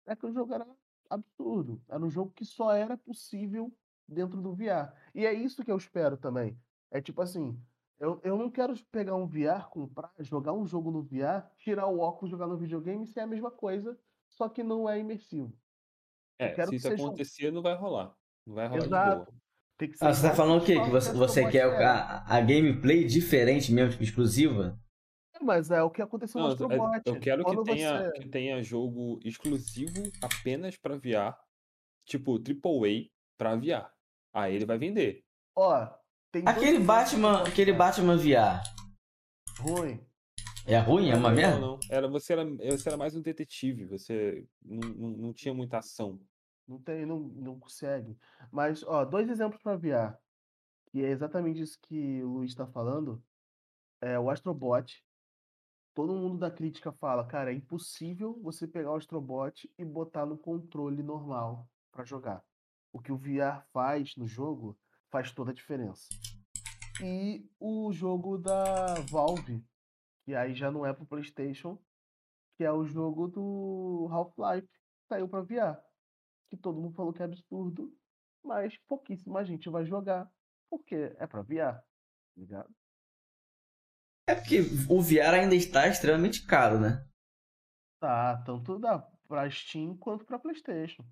é que o jogo era absurdo. Era um jogo que só era possível dentro do VR. E é isso que eu espero também. É tipo assim, eu, eu não quero pegar um VR, comprar, jogar um jogo no VR, tirar o óculos, jogar no videogame e ser a mesma coisa, só que não é imersivo. É, quero se isso seja um acontecer, não vai rolar. Não vai rolar de Exato. boa. Tem que ser Ah, você tá falando o quê? Que você, você quer a, a gameplay diferente mesmo, tipo, exclusiva? É, Mas é o que aconteceu no Não, é- Astrobot. eu quero que tenha, você. que tenha jogo exclusivo apenas pra VR, tipo AAA pra VR. Aí ele vai vender. Ó, tem Aquele Batman, aquele Batman VR. Ruim. é ruim? É Não uma legal, merda? não. Era, você, era, você era mais um detetive, você não, não, não tinha muita ação. Não tem, não, não consegue. Mas, ó, dois exemplos para VR, que é exatamente isso que o Luiz está falando. É o Astrobot. Todo mundo da crítica fala, cara, é impossível você pegar o Astrobot e botar no controle normal para jogar. O que o VR faz no jogo faz toda a diferença. E o jogo da Valve, que aí já não é pro PlayStation, que é o jogo do Half-Life, que saiu para VR que todo mundo falou que é absurdo, mas pouquíssima gente vai jogar, porque é pra VR, tá ligado? É porque o VR ainda está extremamente caro, né? Tá, tanto dá pra Steam quanto pra Playstation.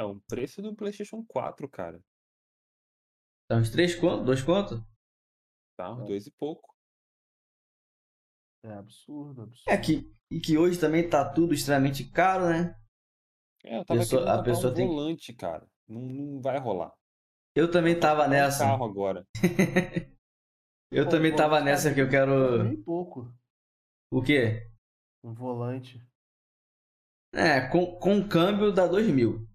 É um preço do PlayStation 4, cara. Tá uns três conto? Dois conto? Tá? Uns dois e pouco. É absurdo, absurdo. É que, e que hoje também tá tudo extremamente caro, né? É, eu tava Pessoa- a pessoa um tem- volante, cara. Não, não vai rolar. Eu também tava um nessa. carro agora. Eu Pô, também tava nessa que eu quero. e pouco. O quê? Um volante. É, com, com câmbio dá dois mil.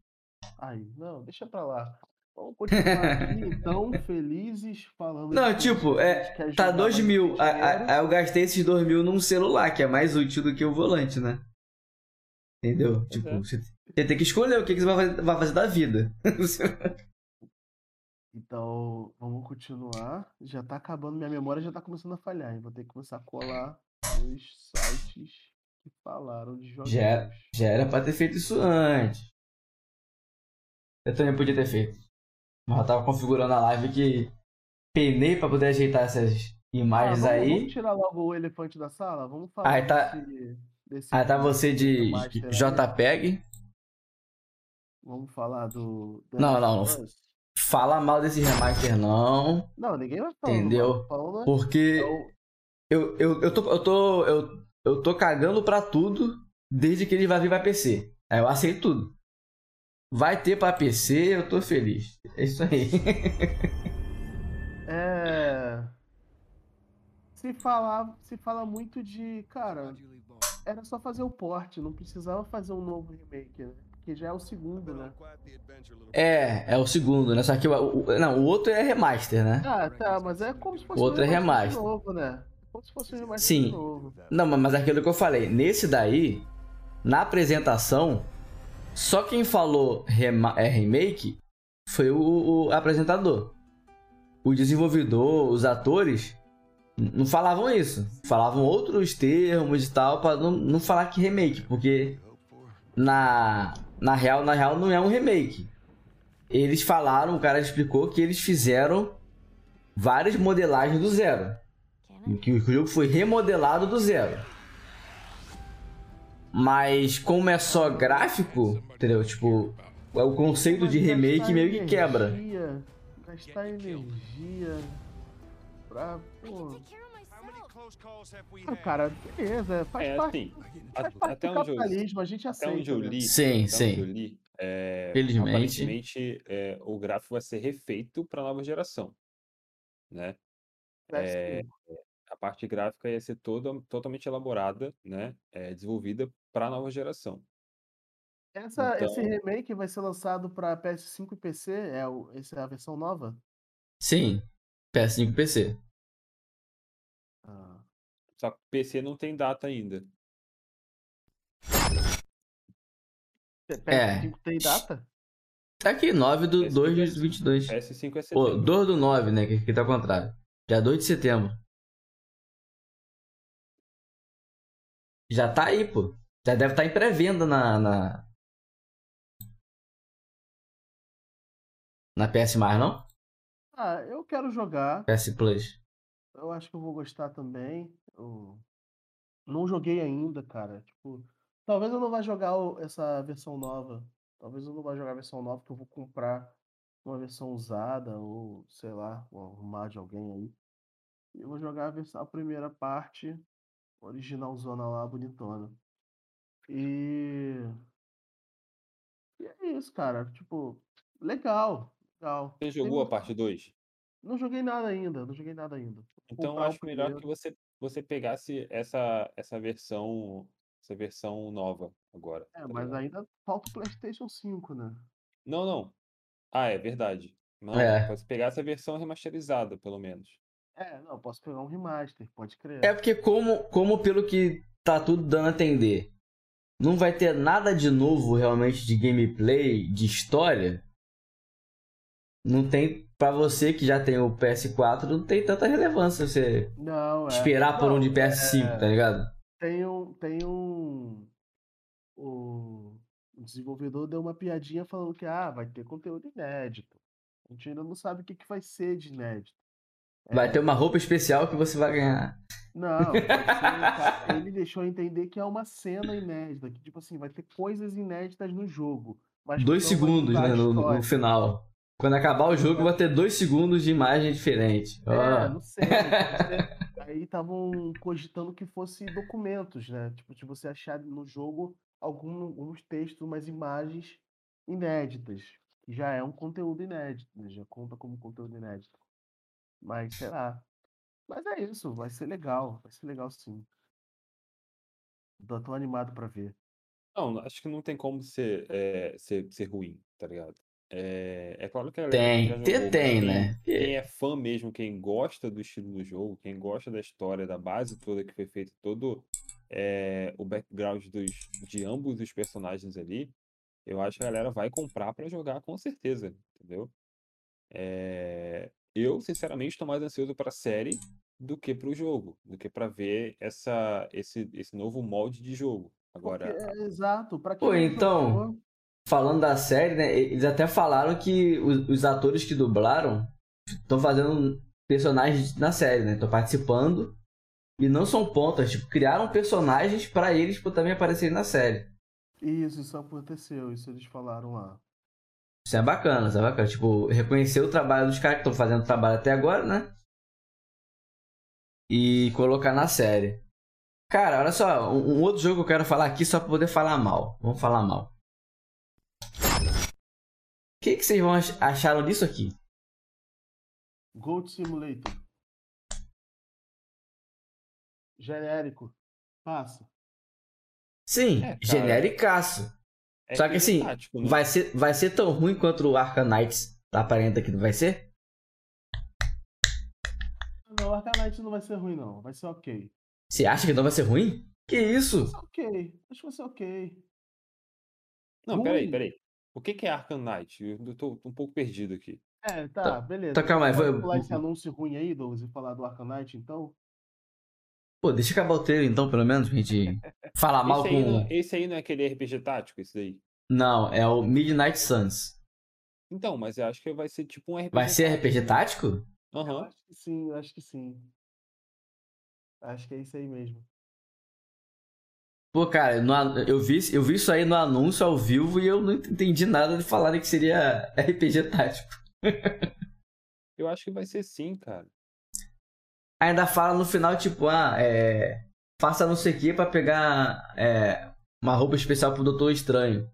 Aí, não, deixa pra lá. Vamos continuar aqui, então, felizes, falando Não, de tipo, é, Tá jogar, dois mas não mil. tem Aí eu gastei esses dois mil num celular, que é mais útil do que o volante, né? Entendeu? Pois Tipo, você, você tem que escolher o que, que você vai fazer, vai fazer da vida. Então, vamos continuar. Já tá acabando, minha memória já tá começando a falhar, hein? Vou ter que começar a colar os sites que falaram de jogos. Já- Já era pra ter feito isso antes. Eu também podia ter feito. Mas eu tava configurando a live que penei pra poder ajeitar essas Ah, imagens vamos, aí. vamos tirar logo o elefante da sala? Vamos falar Aí tá- desse, desse Aí tá você de. JPEG. Vamos falar do. do Não, não? Fala mal desse remaster não. Não, ninguém vai falar. Entendeu? Falando, Porque o- eu, eu, eu, tô, eu, tô, eu, eu tô cagando pra tudo desde que ele vai vir pra PC. Aí eu aceito tudo. Vai ter pra PC, eu tô feliz. É isso aí. É. Se falar, se fala muito de, cara, era só fazer o porte, não precisava fazer um novo remake, né? Porque já é o segundo, né? É, é o segundo, né? Só que o, o- não, o outro é remaster, né? Ah, tá, mas é como se fosse O outro é um remaster de remaster. novo, né? Como se fosse um remaster Sim. novo. Não, mas aquilo que eu falei, nesse daí, na apresentação, só quem falou é remake foi o, o apresentador. O desenvolvedor, os atores, não falavam isso. Falavam outros termos e tal, pra não, não falar que remake, porque na, na, real, na real não é um remake. Eles falaram, o cara explicou que eles fizeram várias modelagens do zero. Que o jogo foi remodelado do zero. Mas como é só gráfico, entendeu? Tipo, é o conceito de remake meio que quebra. energia, Gastar energia pra. Pô. Ah, cara, beleza, faz É parte, assim, faz a- parte até do onde eu, capitalismo, a gente até aceita. onde eu né? li, Sim, até eu sim. li, é, Felizmente. aparentemente é, o gráfico vai ser refeito para nova geração, né? É, PS5. a parte gráfica ia ser toda totalmente elaborada, né? É, desenvolvida para nova geração. Essa, Esse Então, remake vai ser lançado pra PS5 e PC? É, o, essa é a versão nova? Sim. PS5 e PC. Ah, Só que PC não tem data ainda. PS5 tem data? Tá aqui, 9 do PS5 2 é de 22. PS5 é Pô, setembro. 2 do 9, né? Que aqui tá ao contrário. Dia 2 de setembro. Já tá aí, pô. Já deve estar em pré-venda na, na. Na PS mais, não? Ah, eu quero jogar. PS Plus. Eu acho que eu vou gostar também. Eu não joguei ainda, cara. Tipo, talvez eu não vá jogar essa versão nova. Talvez eu não vá jogar a versão nova, que eu vou comprar uma versão usada, ou sei lá, vou arrumar de alguém aí. E eu vou jogar a, versão, a primeira parte, originalzona lá, bonitona. E. E é isso, cara. Tipo, legal. Legal. Você Tem jogou a muito- parte 2? Não joguei nada ainda, não joguei nada ainda. Então acho melhor que primeiro. você, você pegasse essa, essa versão essa versão nova agora. É, tá mas ligado? ainda falta o PlayStation 5, né? Não, não. Ah, é verdade. Não, É. pode pegar essa versão remasterizada, pelo menos. É, não, posso pegar um remaster, pode crer. É porque como, como pelo que tá tudo dando a entender, não vai ter nada de novo realmente de gameplay, de história. Não tem pra você que já tem o PS4, não tem tanta relevância você Não, é. esperar por um de Não, PS5, é, tá ligado? Tem um. Tem um. O, o desenvolvedor deu uma piadinha falando que ah, vai ter conteúdo inédito. A gente ainda não sabe o que, que vai ser de inédito. Vai É, ter uma roupa especial que você vai ganhar. Não, ser, ele deixou entender que é uma cena inédita, que tipo assim, vai ter coisas inéditas no jogo. Dois vai segundos, né? No, no final. Quando acabar o jogo, vai ter dois segundos de imagem diferente. É, Ó. não sei. Aí estavam cogitando que fosse documentos, né? Tipo, de você achar no jogo algum, alguns textos, umas imagens inéditas. Já é um conteúdo inédito, né? Já conta como conteúdo inédito. Mas, sei lá. Mas é isso, vai ser legal. Vai ser legal sim. Tô tão animado pra ver. Não, acho que não tem como ser, é, ser, ser ruim, tá ligado? É, é claro que a Tem, tem, jogou, tem, quem, né? quem é fã mesmo, quem gosta do estilo do jogo, quem gosta da história, da base toda que foi feito, todo é, o background dos, de ambos os personagens ali, eu acho que a galera vai comprar pra jogar com certeza, entendeu? É, eu, sinceramente, estou mais ansioso pra série do que pro jogo, do que pra ver essa, esse, esse novo molde de jogo. Porque, Agora, é, exato, quem Pô, então, jogou, falando da série, né? Eles até falaram que os, os atores que dublaram estão fazendo personagens na série, né? Estão participando. E não são pontas, tipo, criaram personagens pra eles pô, também aparecerem na série. Isso, isso aconteceu, isso eles falaram lá. Isso é bacana, isso é bacana. Tipo, reconhecer o trabalho dos caras que estão fazendo trabalho até agora, né? E colocar na série. Cara, olha só, um, um outro jogo que eu quero falar aqui só pra poder falar mal. Vamos falar mal. O que, que vocês vão ach- acharam disso aqui? Gold Simulator. Genérico. Passa. Sim, É, genericaço. É Só que assim, tático, né? vai ser, vai ser tão ruim quanto o Arkham Knights aparenta que vai ser? Não, o Arcanite não vai ser ruim, não. Vai ser ok. Você acha que não vai ser ruim? Que isso? Vai ok. Acho que vai ser ok. Não, peraí, ruim. peraí. O que que é Arkham Knight? Eu tô, tô um pouco perdido aqui. É, tá, Tá- beleza. tá, calma aí, vou- pular esse anúncio ruim aí, Douglas, e falar do Arcanite, então? Pô, deixa eu acabar o trailer então, pelo menos, pra gente falar mal Esse aí, não, com. esse aí não é aquele RPG tático, esse daí? Não, é o Midnight Suns. Então, mas eu acho que vai ser tipo um RPG Vai ser tático, RPG né? tático? Aham. acho que sim, eu acho que sim. Acho que é isso aí mesmo. Pô, cara, no eu, vi, eu vi isso aí no anúncio ao vivo e eu não entendi nada de falarem que seria RPG tático. Eu acho que vai ser sim, cara. Ainda fala no final, tipo, ah, é. Faça não sei o que pra pegar é, uma roupa especial pro Doutor Estranho.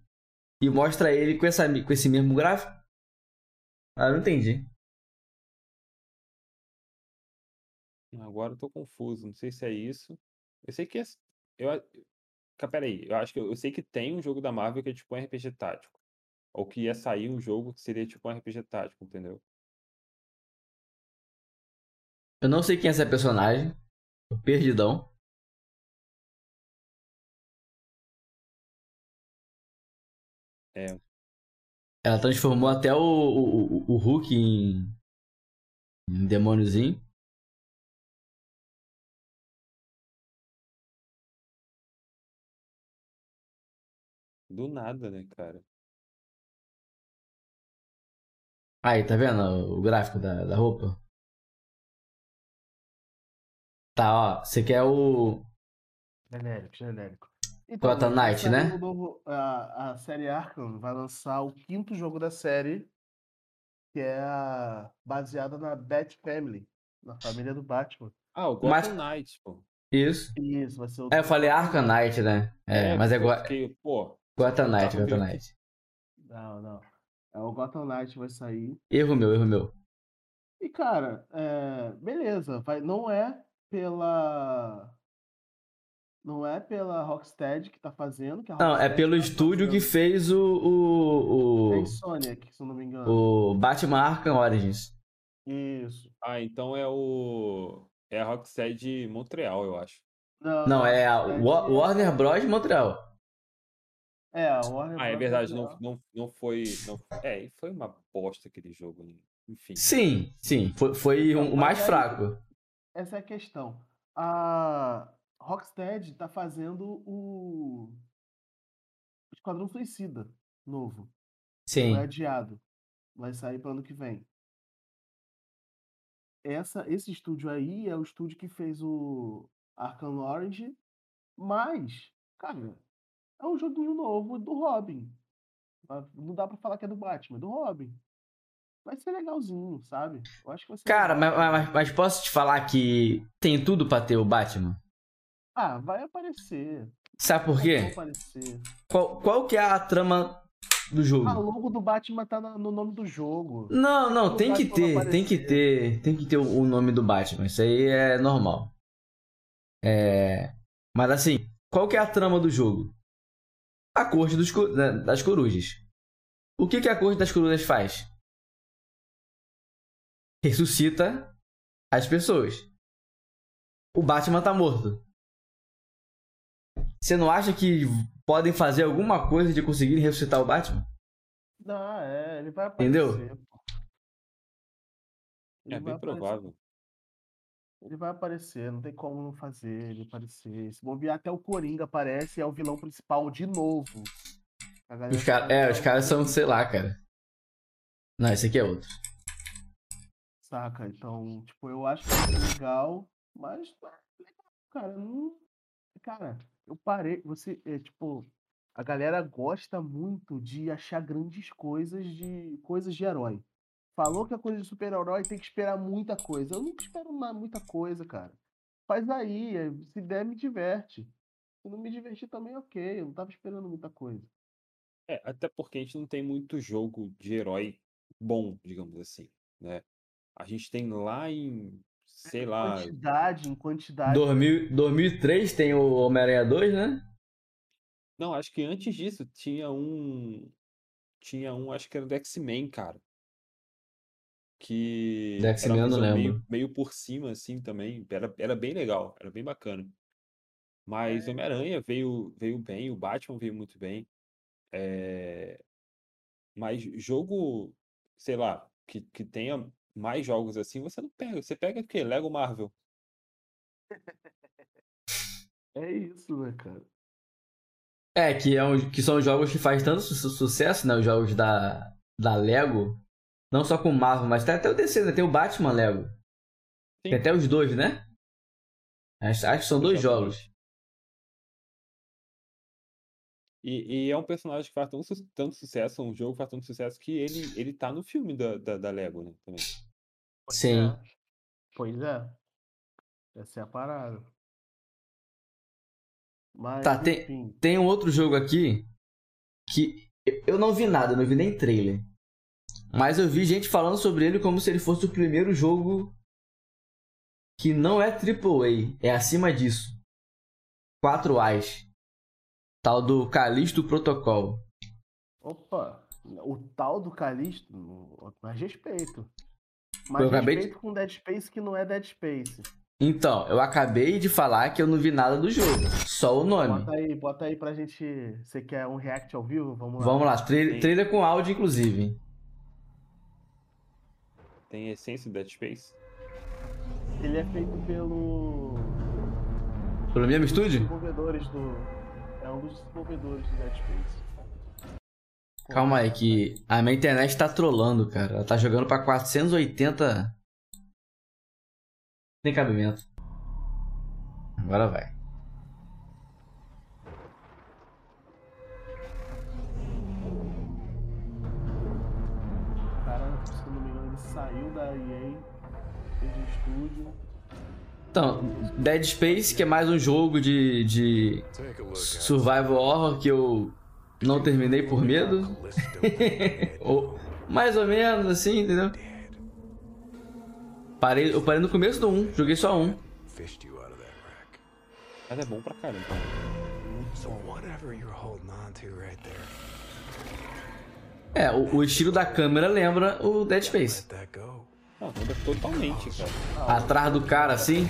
E mostra ele com, essa, com esse mesmo gráfico. Ah, não entendi. Agora eu tô confuso, não sei se é isso. Eu sei que é. Eu, a- Ca- peraí, eu acho que eu, eu sei que tem um jogo da Marvel que é tipo um RPG tático. Ou que ia sair um jogo que seria tipo um RPG tático, entendeu? Eu não sei quem é essa personagem. Tô perdidão. É. Ela transformou até o, o, o, o Hulk em, em demôniozinho. Do nada, né, cara? Aí, tá vendo o gráfico da, da roupa? Tá, ó. Você quer o. Genérico, genérico. Gotham vai Knight, né? o novo- a, a série Arkham vai lançar o quinto jogo da série, que é a, baseada na Bat Family, na família do Batman. Ah, o Gotham Mas- Knight, pô. Isso. Isso, vai ser o. É, eu falei Arkham Knight, né? É, mas é pô, Go- porque, pô, Gotham Knight, Gotham Knight. Não, não. É o Gotham Knight vai sair. Erro meu, erro meu. E, cara, é, beleza, vai, não é pela. Não é pela Rocksteady que tá fazendo. Que a Não, é pelo tá estúdio que fez o. o, É o, Insomniac, se eu não me engano. o Batman Arkham Origins. Isso. Ah, então é o. É a Rocksteady Montreal, eu acho. Não, Não, é a Wa- Warner Bros. Montreal. É, a Warner Ah, é verdade, não, não, não foi. Não, é, e foi uma bosta aquele jogo? Enfim. Sim, sim. Foi, foi um- o mais fraco. Essa é a questão. A Rocksteady tá fazendo o Esquadrão Suicida novo. Sim. Foi adiado. Vai sair para ano que vem. Essa, esse estúdio aí é o estúdio que fez o Arkham Orange, mas, cara, é um joguinho novo do Robin. Não dá pra falar que é do Batman, é do Robin. Vai ser legalzinho, sabe? Eu acho que Cara, mas, mas- mas posso te falar que tem tudo pra ter o Batman? Ah, vai aparecer. Sabe por quê? Qual, qual que é a trama do jogo? Ah, o logo do Batman tá no nome do jogo. Não, não, tem que ter, tem que ter, tem que ter o nome do Batman. Isso aí é normal. É, mas assim, qual que é a trama do jogo? A corte dos das corujas. O que que a corte das corujas faz? Ressuscita as pessoas. O Batman tá morto. Você não acha que podem fazer alguma coisa de conseguir ressuscitar o Batman? Não, é, ele vai Entendeu? aparecer. pô. Ele É bem aparecer. provável. Ele vai aparecer, não tem como não fazer ele aparecer. Se bobear, até o Coringa aparece e é o vilão principal de novo. Os cara, é, que os caras são, sei lá, cara. Não, esse aqui é outro. Saca? Então, tipo, eu acho legal, mas, é cara, não. Cara, eu parei. Você, é, tipo, a galera gosta muito de achar grandes coisas de coisas de herói. Falou que é coisa de super-herói, tem que esperar muita coisa. Eu nunca espero muita coisa, cara. Faz aí, é, se der, me diverte. Se não me divertir também, ok. Eu não tava esperando muita coisa. É, até porque a gente não tem muito jogo de herói bom, digamos assim, né? A gente tem lá em, sei lá, Quantidade, em quantidade. 2000, 2003 tem o Homem-Aranha 2, né? não, acho que antes disso tinha um, tinha um, acho que era do X-Men, cara, que Do X-Men eu não lembro. meio, meio por cima, assim, também, era, era bem legal, era bem bacana. Mas É. Homem-Aranha veio, veio bem, o Batman veio muito bem, é... mas jogo, sei lá, que, que tenha mais jogos assim, você não pega, você pega o quê? Lego Marvel. É isso, né, cara? É, que, é um, que são jogos que faz tanto su- sucesso, né? Os jogos da, da Lego. Não só com o Marvel, mas tem até o DC, né? Tem o Batman Lego. Tem Sim. até os dois, né? Acho, acho que são dois jogos. E, e é um personagem que faz tanto, su- tanto sucesso, um jogo que faz tanto sucesso que ele, ele tá no filme da, da, da Lego, né? Também. Pois Sim. é. Pois é. Essa é a parada. Mas, Tá, tem-. Tem um outro jogo aqui que eu não vi nada, não vi nem trailer. Mas eu vi gente falando sobre ele como se ele fosse o primeiro jogo que não é AAA, é acima disso. 4 As. Tal do Callisto Protocol. Opa, o tal do Calixto, mais respeito. Mas Eu acabei de- respeito com Dead Space que não é Dead Space. Então, eu acabei de falar que eu não vi nada do jogo. Só o nome. Bota aí, bota aí pra gente. Você quer um react ao vivo? Vamos lá. Vamos lá, tra- trailer com áudio, inclusive. Tem essência do Dead Space? Ele é feito pelo. Pelo mesmo estúdio? desenvolvedores do. É um dos desenvolvedores do Dead Space. Calma aí, que a minha internet tá trolando, cara. Ela tá jogando pra 480. Tem cabimento. Agora vai. O cara, se não me engano, ele saiu da EA, fez um estúdio. Então, Dead Space, que é mais um jogo de, de survival horror que eu não terminei por medo. Ou mais ou menos assim, entendeu? Parei, eu parei no começo do 1, joguei só um. Mas é bom pra caramba. É, o, o estilo da câmera lembra o Dead Space. Não, muda totalmente, cara. Atrás do cara assim,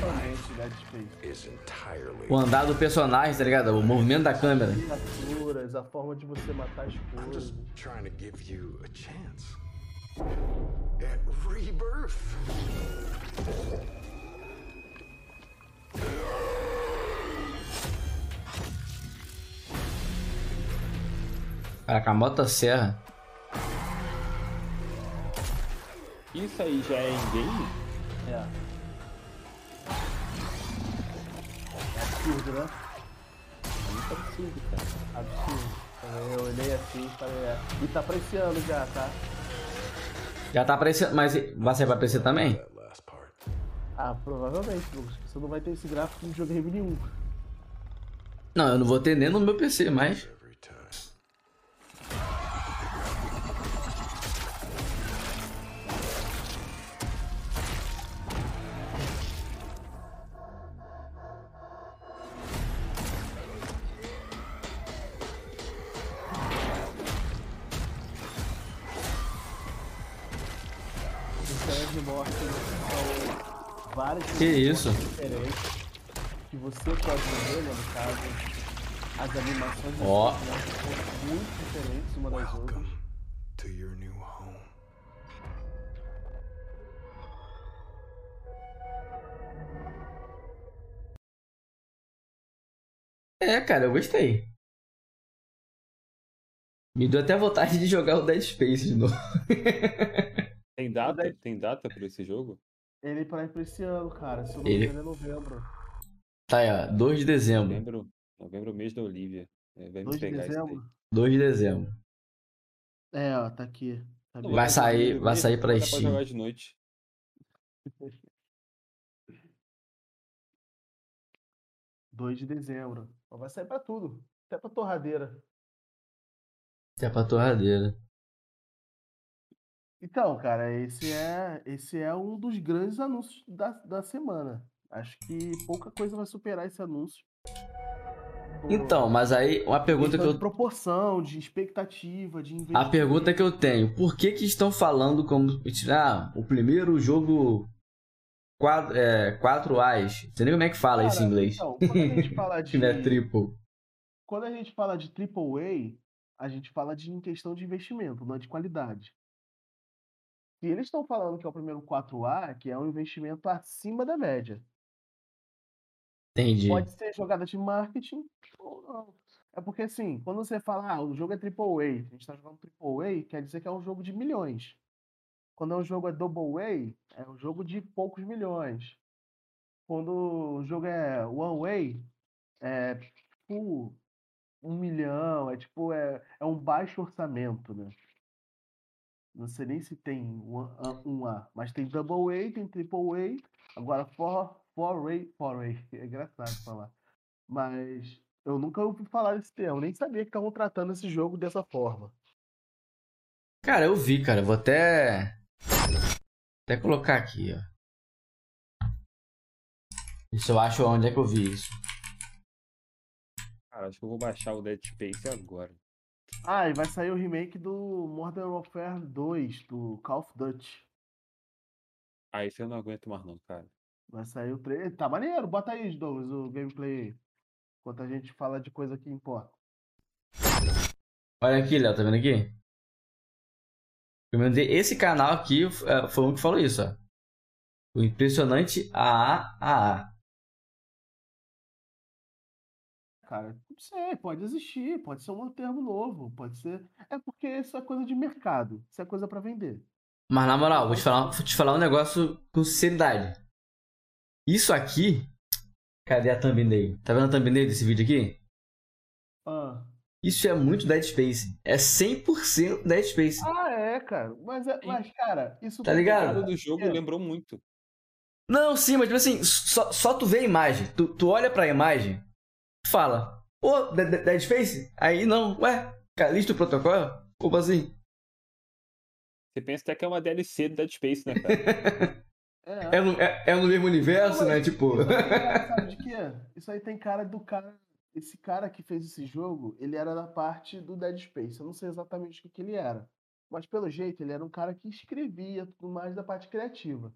o andar do personagem, tá ligado? O movimento da câmera. Miniaturas, a forma de você matar as I'm coisas. just trying to give you a chance at Isso aí já é em-game? É. É absurdo, né? É muito absurdo, cara. Absurdo. Eu olhei assim e falei, é. E tá pra esse ano já, tá? Já tá aparecendo, mas vai ser pra PC também? Ah, provavelmente, Lucas. Você não vai ter esse gráfico de videogame nenhum. Não, eu não vou ter nem no meu PC, mas. Pode ver, né, no caso, as animações né, são muito diferentes uma das outras. Welcome to your new home. É, cara, eu gostei. Me deu até vontade de jogar o Dead Space de novo. Tem data? Tem data pra esse jogo? Ele para pra esse ano, cara. Se eu não Ele- me engano, é novembro. Tá aí, ó. 2 de dezembro. Novembro, novembro, mês da Olivia. É, vai me 2 de pegar isso daí. dezembro. 2 de dezembro. É, ó, tá aqui. Tá. Vai sair- vai de sair pra dá Steam. jogar de noite. 2 de dezembro. Vai sair pra tudo. Até pra torradeira. Até pra torradeira. Então, cara, esse é, esse é um dos grandes anúncios da, da semana. Acho que pouca coisa vai superar esse anúncio. Então, mas aí uma pergunta que questão de eu. proporção, de expectativa, de A investimento. pergunta que eu tenho, por que que estão falando como. Ah, o primeiro jogo 4, é, 4 As. Não sei nem como é que fala isso em Cara, inglês. Então, quando a gente fala de, Que não é triple. quando a gente fala de AAA, a gente fala de em questão de investimento, não é de qualidade. Se eles estão falando que é o primeiro 4A, que é um investimento acima da média. Entendi. Pode ser jogada de marketing ou não. É porque assim, quando você fala, ah, o jogo é AAA, a gente tá jogando AAA, quer dizer que é um jogo de milhões. Quando um jogo é Double A, é um jogo de poucos milhões. Quando o jogo é One Way, é tipo um milhão, é tipo, é, é um baixo orçamento, né? Não sei nem se tem um A, um A, mas tem Double A, tem Triple A, agora four, four A, é engraçado falar. Mas eu nunca ouvi falar desse termo, nem sabia que estavam tratando esse jogo dessa forma. Cara, eu vi, cara. Vou até. Até colocar aqui, ó. Isso eu acho onde é que eu vi isso. Cara, acho que eu vou baixar o Dead Space agora. Ah, e vai sair o remake do Modern Warfare 2, do Call of Duty. Ah, esse eu não aguento mais não, cara. Vai sair o trailer. Tá maneiro, bota aí, Douglas, o gameplay. Enquanto a gente fala de coisa que importa. Olha aqui, Léo, tá vendo aqui? Esse canal aqui é, foi um que falou isso, ó. O impressionante AAA. Cara, não sei, pode existir, pode ser um termo novo, pode ser. É porque isso é coisa de mercado, isso é coisa pra vender. Mas na moral, vou te falar, vou te falar um negócio com sinceridade. Isso aqui. Cadê a thumbnail? Tá vendo a thumbnail desse vídeo aqui? Ah. Isso é muito Dead Space. É 100% Dead Space. Ah, é, cara. Mas, é, mas cara, isso Tá ligado? cara do jogo É. lembrou muito. Não, sim, mas tipo assim, só, só tu vê a imagem. Tu, tu olha pra imagem fala, ô, De- Dead Space? Aí não, ué, Calixto Protocolo? Como assim? Você pensa até que é uma DLC do Dead Space, né, cara? É. É no, é, é no mesmo universo, né? Tipo. Sabe de quê? Isso aí tem cara do cara. Esse cara que fez esse jogo, ele era da parte do Dead Space. Eu não sei exatamente o que, que ele era. Mas pelo jeito, ele era um cara que escrevia tudo mais da parte criativa.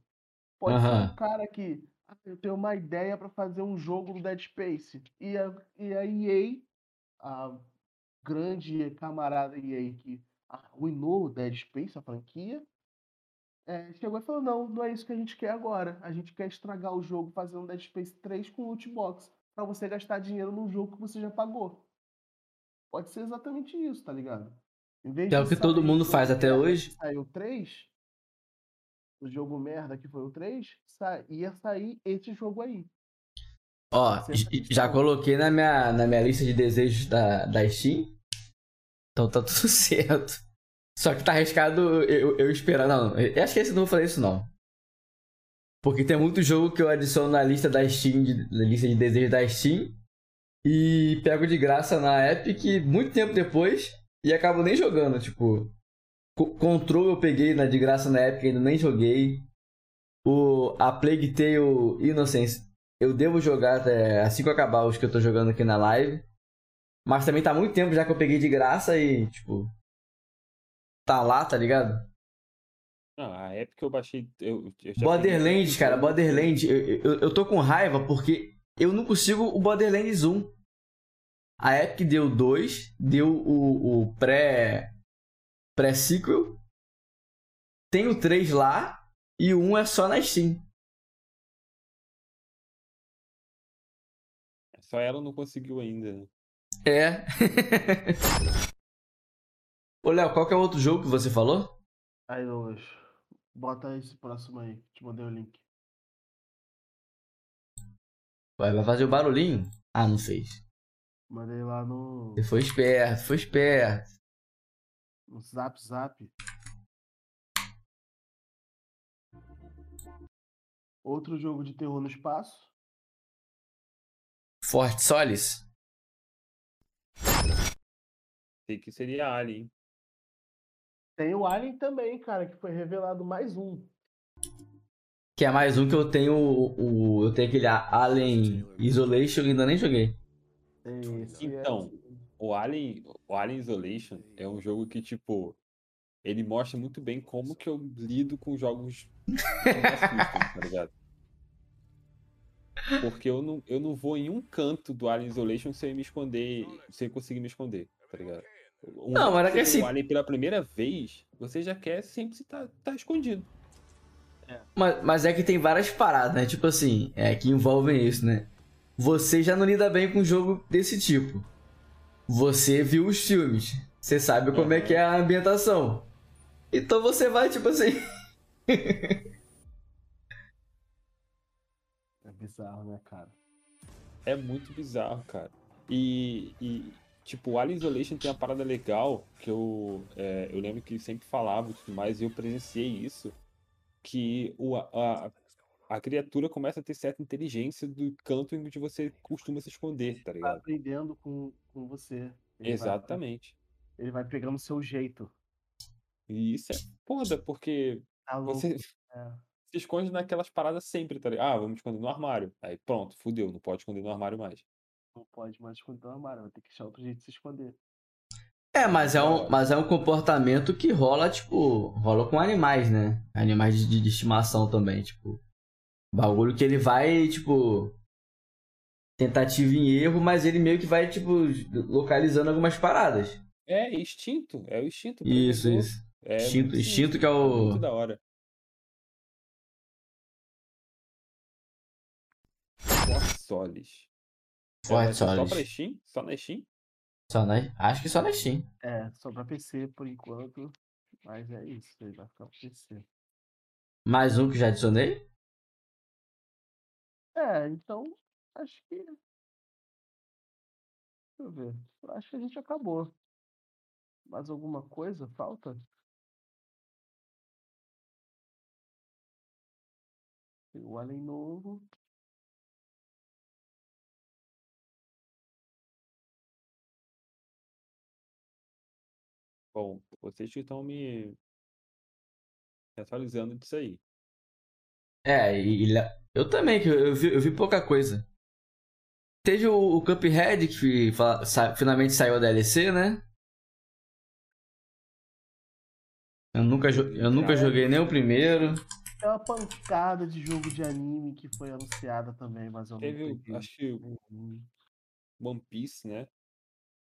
Pode ser um cara que. "Ah, eu tenho uma ideia pra fazer um jogo do Dead Space. E a, e a EA, a grande camarada EA que arruinou o Dead Space, a franquia, é, chegou e falou: não, não é isso que a gente quer agora. A gente quer estragar o jogo fazendo um Dead Space 3 com loot box. Pra você gastar dinheiro num jogo que você já pagou. Pode ser exatamente isso, tá ligado? Em vez Que é o que todo mundo faz até hoje. Saiu o 3. O jogo merda que foi o 3. sa- ia sair esse jogo aí. Ó, já coloquei na minha, na minha lista de desejos da, da Steam. Então tá tudo certo. Só que tá arriscado eu, eu esperar. Não, eu acho que esse não vou fazer isso não. Porque tem muito jogo que eu adiciono na lista da Steam, de- na lista de desejos da Steam. E pego de graça na Epic muito tempo depois e acabo nem jogando. Tipo, Co- Control eu peguei na, de graça na Epic, ainda nem joguei. O, a Plague Tale Innocence eu devo jogar até assim que eu acabar os que eu tô jogando aqui na live. Mas também tá muito tempo já que eu peguei de graça e, tipo. Tá lá, tá ligado? Não, a Epic eu baixei. Eu, eu Borderlands, peguei- cara, Borderlands. Eu, eu, eu tô com raiva porque eu não consigo o Borderlands 1. A Epic deu 2, deu o, o pré. pré-sequel. Tem o 3 lá e o 1 é só na Steam. Só ela não conseguiu ainda. né? É. Ô, Léo, qual que é o outro jogo que você falou? Aí, Douglas. Bota esse próximo aí. Te mandei o link. Vai, vai fazer o barulhinho? Ah, não fez. Mandei lá no, Você foi esperto, foi esperto. no Zap Zap. Outro jogo de terror no espaço. Forte Solis? Sei que seria Alien. Tem o Alien também, cara, que foi revelado mais um. Que é mais um que eu tenho o. o- eu tenho aquele Alien Isolation e ainda nem joguei. Esse é- Então, o Alien, o Alien Isolation é um jogo que, tipo, ele mostra muito bem como que eu lido com jogos que me assustam, tá ligado? Porque eu não, eu não vou em um canto do Alien Isolation sem me esconder, sem conseguir me esconder, tá ligado? Um Não, mas é que assim- o Alien pela primeira vez, você já quer sempre estar tá, escondido. Mas, mas é que tem várias paradas, né? Tipo assim, é, que envolvem isso, né? Você já não lida bem com um jogo desse tipo. Você viu os filmes. Você sabe como é que é a ambientação. Então você vai, tipo assim. É bizarro, né, cara? É muito bizarro, cara. E, e, tipo, o Alien Isolation tem uma parada legal que eu, é, eu lembro que sempre falava e tudo mais, e eu presenciei isso, que o, a, a criatura começa a ter certa inteligência do canto em que você costuma se esconder, tá Tá ligado? aprendendo com, com você. Ele vai- Exatamente. ele vai pegando o seu jeito. E isso é foda, porque Tá você É. se esconde naquelas paradas sempre, tá ligado? Ah, vamos esconder no armário. Aí pronto, fudeu, não pode esconder no armário mais. Não pode mais esconder no armário, vai ter que achar outro jeito de se esconder. É, mas é, um, mas é um comportamento que rola, tipo, rola com animais, né? Animais de, de estimação também, tipo. Bagulho que ele vai, tipo. Tentativa em erro, mas ele meio que vai, tipo, localizando algumas paradas. É instinto, é o instinto. Isso, isso. É Instinto- instinto que é o- Muito da hora. Solis. Forte Só Solis. pra Steam? Só na Steam? Só na, acho que só na Steam. É, só pra PC por enquanto. Mas é isso, ele vai ficar pro PC. Mais um que já adicionei. É, então, acho que. Deixa eu ver. Acho que a gente acabou. Mais alguma coisa? Falta? Tem o Alien novo. Bom, vocês que estão me atualizando disso aí. É, e, e eu também, que eu, eu vi, eu vi pouca coisa. Teve o, o Cuphead, que fa- sa- finalmente saiu a DLC, né? Eu nunca, eu nunca Cara, joguei nem o primeiro. Tem uma pancada de jogo de anime que foi anunciada também, mas eu não Teve, o- peguei. acho que o One Piece, né?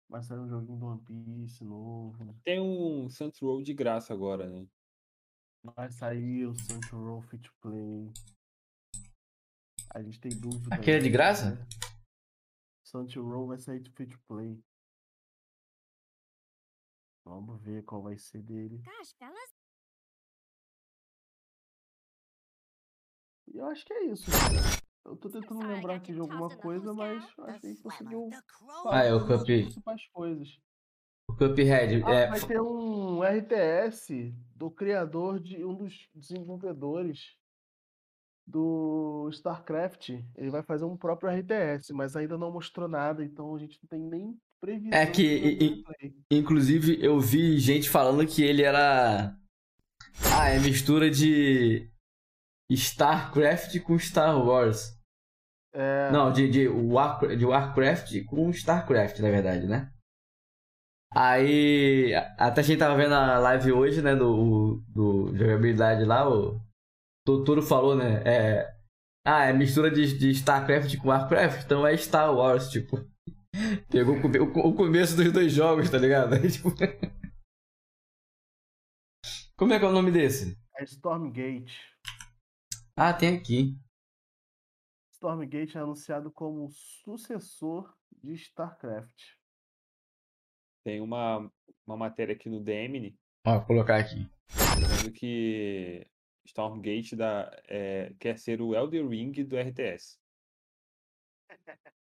Vai sair um joguinho do One Piece novo. Tem um Saints Row de graça agora, né? Vai sair o Saints Row Free to Play. A gente tem dúvida. Aquele é de graça? né? Saints Row vai sair de Free to Play. Vamos ver qual vai ser dele. E eu acho que é isso. Eu tô tentando lembrar aqui de alguma coisa, mas acho que a gente The conseguiu Ah, é o Cup- principais coisas. O Cuphead. Ah, é, vai ter um RTS do criador de um dos desenvolvedores do StarCraft. Ele vai fazer um próprio RTS, mas ainda não mostrou nada, então a gente não tem nem previsão É que-. Inclusive, eu vi gente falando que ele era. Ah, é mistura de. StarCraft com Star Wars. É, Não, de, de, War, de Warcraft com StarCraft, na verdade, né? Aí. Até a gente tava vendo a live hoje, né? Do, do jogabilidade lá, o Totoro falou, né? É, ah, é mistura de, de StarCraft com Warcraft, então é Star Wars, tipo. Pegou o, o começo dos dois jogos, tá ligado? Aí, tipo... Como é que é o nome desse? é Stormgate. Ah, tem aqui. Stormgate é anunciado como sucessor de StarCraft. Tem uma, uma matéria aqui no DMN Ó, vou colocar aqui. dizendo que Stormgate da, é, quer ser o Elder Ring do RTS.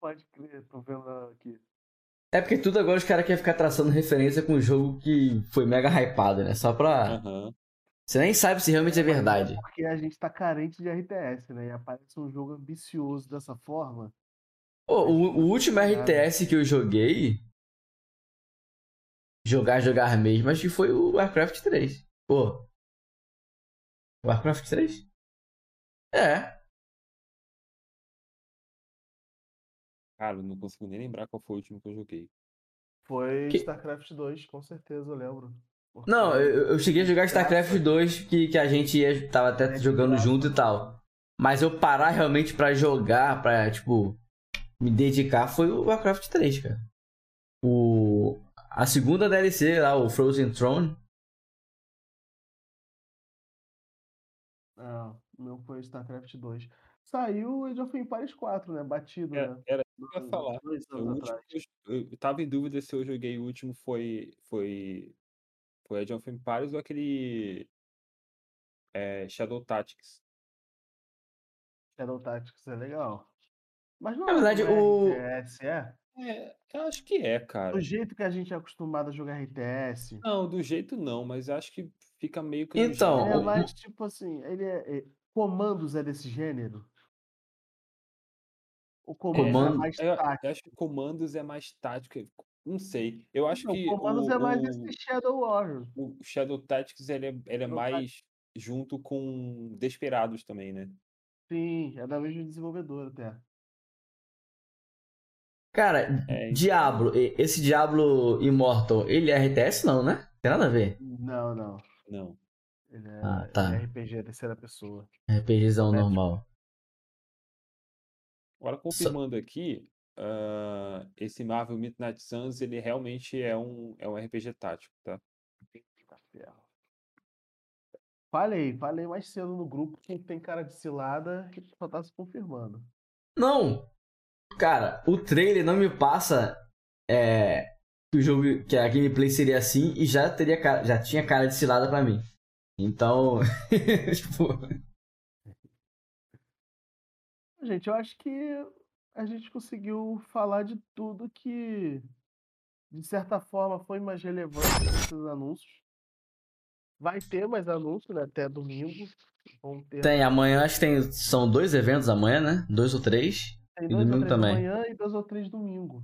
Pode crer, tô vendo aqui. É porque tudo agora os caras querem ficar traçando referência com um jogo que foi mega hypado, né? Só pra. Aham. Você nem sabe se realmente é verdade. Porque a gente tá carente de RTS, né? E aparece um jogo ambicioso dessa forma. Pô, o, o último RTS que eu joguei. Jogar, jogar mesmo, acho que foi o Warcraft 3. Pô. Warcraft 3? É. Cara, eu não consigo nem lembrar qual foi o último que eu joguei. Foi Que- StarCraft 2, com certeza, eu lembro. Porque Não, eu, eu cheguei a jogar StarCraft Graça. 2, que, que a gente ia, tava até É jogando junto e tal. Mas eu parar realmente pra jogar, pra, tipo, me dedicar, foi o Warcraft 3, cara. O, a segunda DLC lá, o Frozen Throne. Ah, o meu foi StarCraft 2. Saiu o Age of Empires 4, né? Batido, Era, né? era isso que eu ia falar. Dois anos último atrás. que eu, eu tava em dúvida se eu joguei o último foi foi foi Age of Empires ou aquele é, Shadow Tactics. Shadow Tactics é legal. Mas não Na verdade, é o- RTS, é? É, eu acho que é, cara. Do jeito que a gente é acostumado a jogar RTS. Não, do jeito não, mas eu acho que fica meio que Então, Ele é mais tipo assim, ele é, é- Comandos é desse gênero? O comando é Comando- mais eu, eu tático. acho que comandos é mais tático. Não sei. Eu acho Não, que o, é mais o, esse Shadow Warrior. o Shadow Tactics ele é, ele é mais junto com Desperados também, né? Sim, é da mesma desenvolvedora até. Cara, É, então- Diablo, esse Diablo Immortal, ele é RTS não, né? Tem nada a ver. Não, não. Não. Ele é, Ah, tá. ele é RPG, terceira pessoa. RPGzão É, normal. Agora, confirmando aqui, ah, esse Marvel Midnight Suns, ele realmente é um, é um RPG tático, tá? Eita ferro. Falei, falei mais cedo no grupo que tem cara de cilada e só tá se confirmando. Não! Cara, o trailer não me passa é, que o jogo, que a gameplay seria assim e já teria cara- já tinha cara de cilada pra mim. Então, tipo, Gente, eu acho que a gente conseguiu falar de tudo que, de certa forma, foi mais relevante nesses anúncios. Vai ter mais anúncios, né? Até domingo. Vão ter tem amanhã, acho que tem, são dois eventos amanhã, né? Dois ou três. Tem E dois ou domingo três também. amanhã e dois ou três domingo.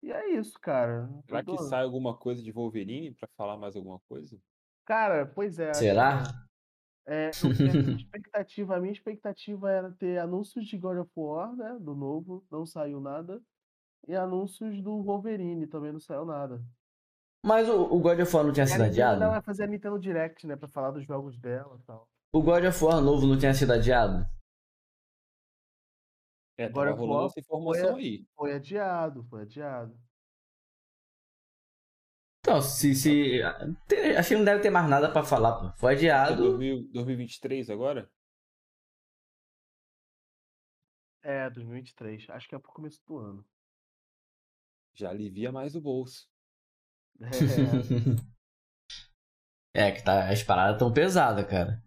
E é isso, cara. Será que sai alguma coisa de Wolverine pra falar mais alguma coisa? Cara, pois é. acho Será? É, eu expectativa, a minha expectativa era ter anúncios de God of War, né? Do novo, não saiu nada. E anúncios do Wolverine, também não saiu nada. Mas o, o God of War não tinha sido adiado? vai fazer a Nintendo Direct, né? Pra falar dos jogos dela e tal. O God of War novo não tinha sido adiado? É, Agora rolando qual essa informação foi aí. Foi adiado, foi adiado. Então, se. se tem- acho que não deve ter mais nada pra falar, pô. Foi É adiado. 2000 2023 agora? É, 2023. Acho que é pro começo do ano. Já alivia mais o bolso. É, É, que tá, as paradas tão pesadas, cara.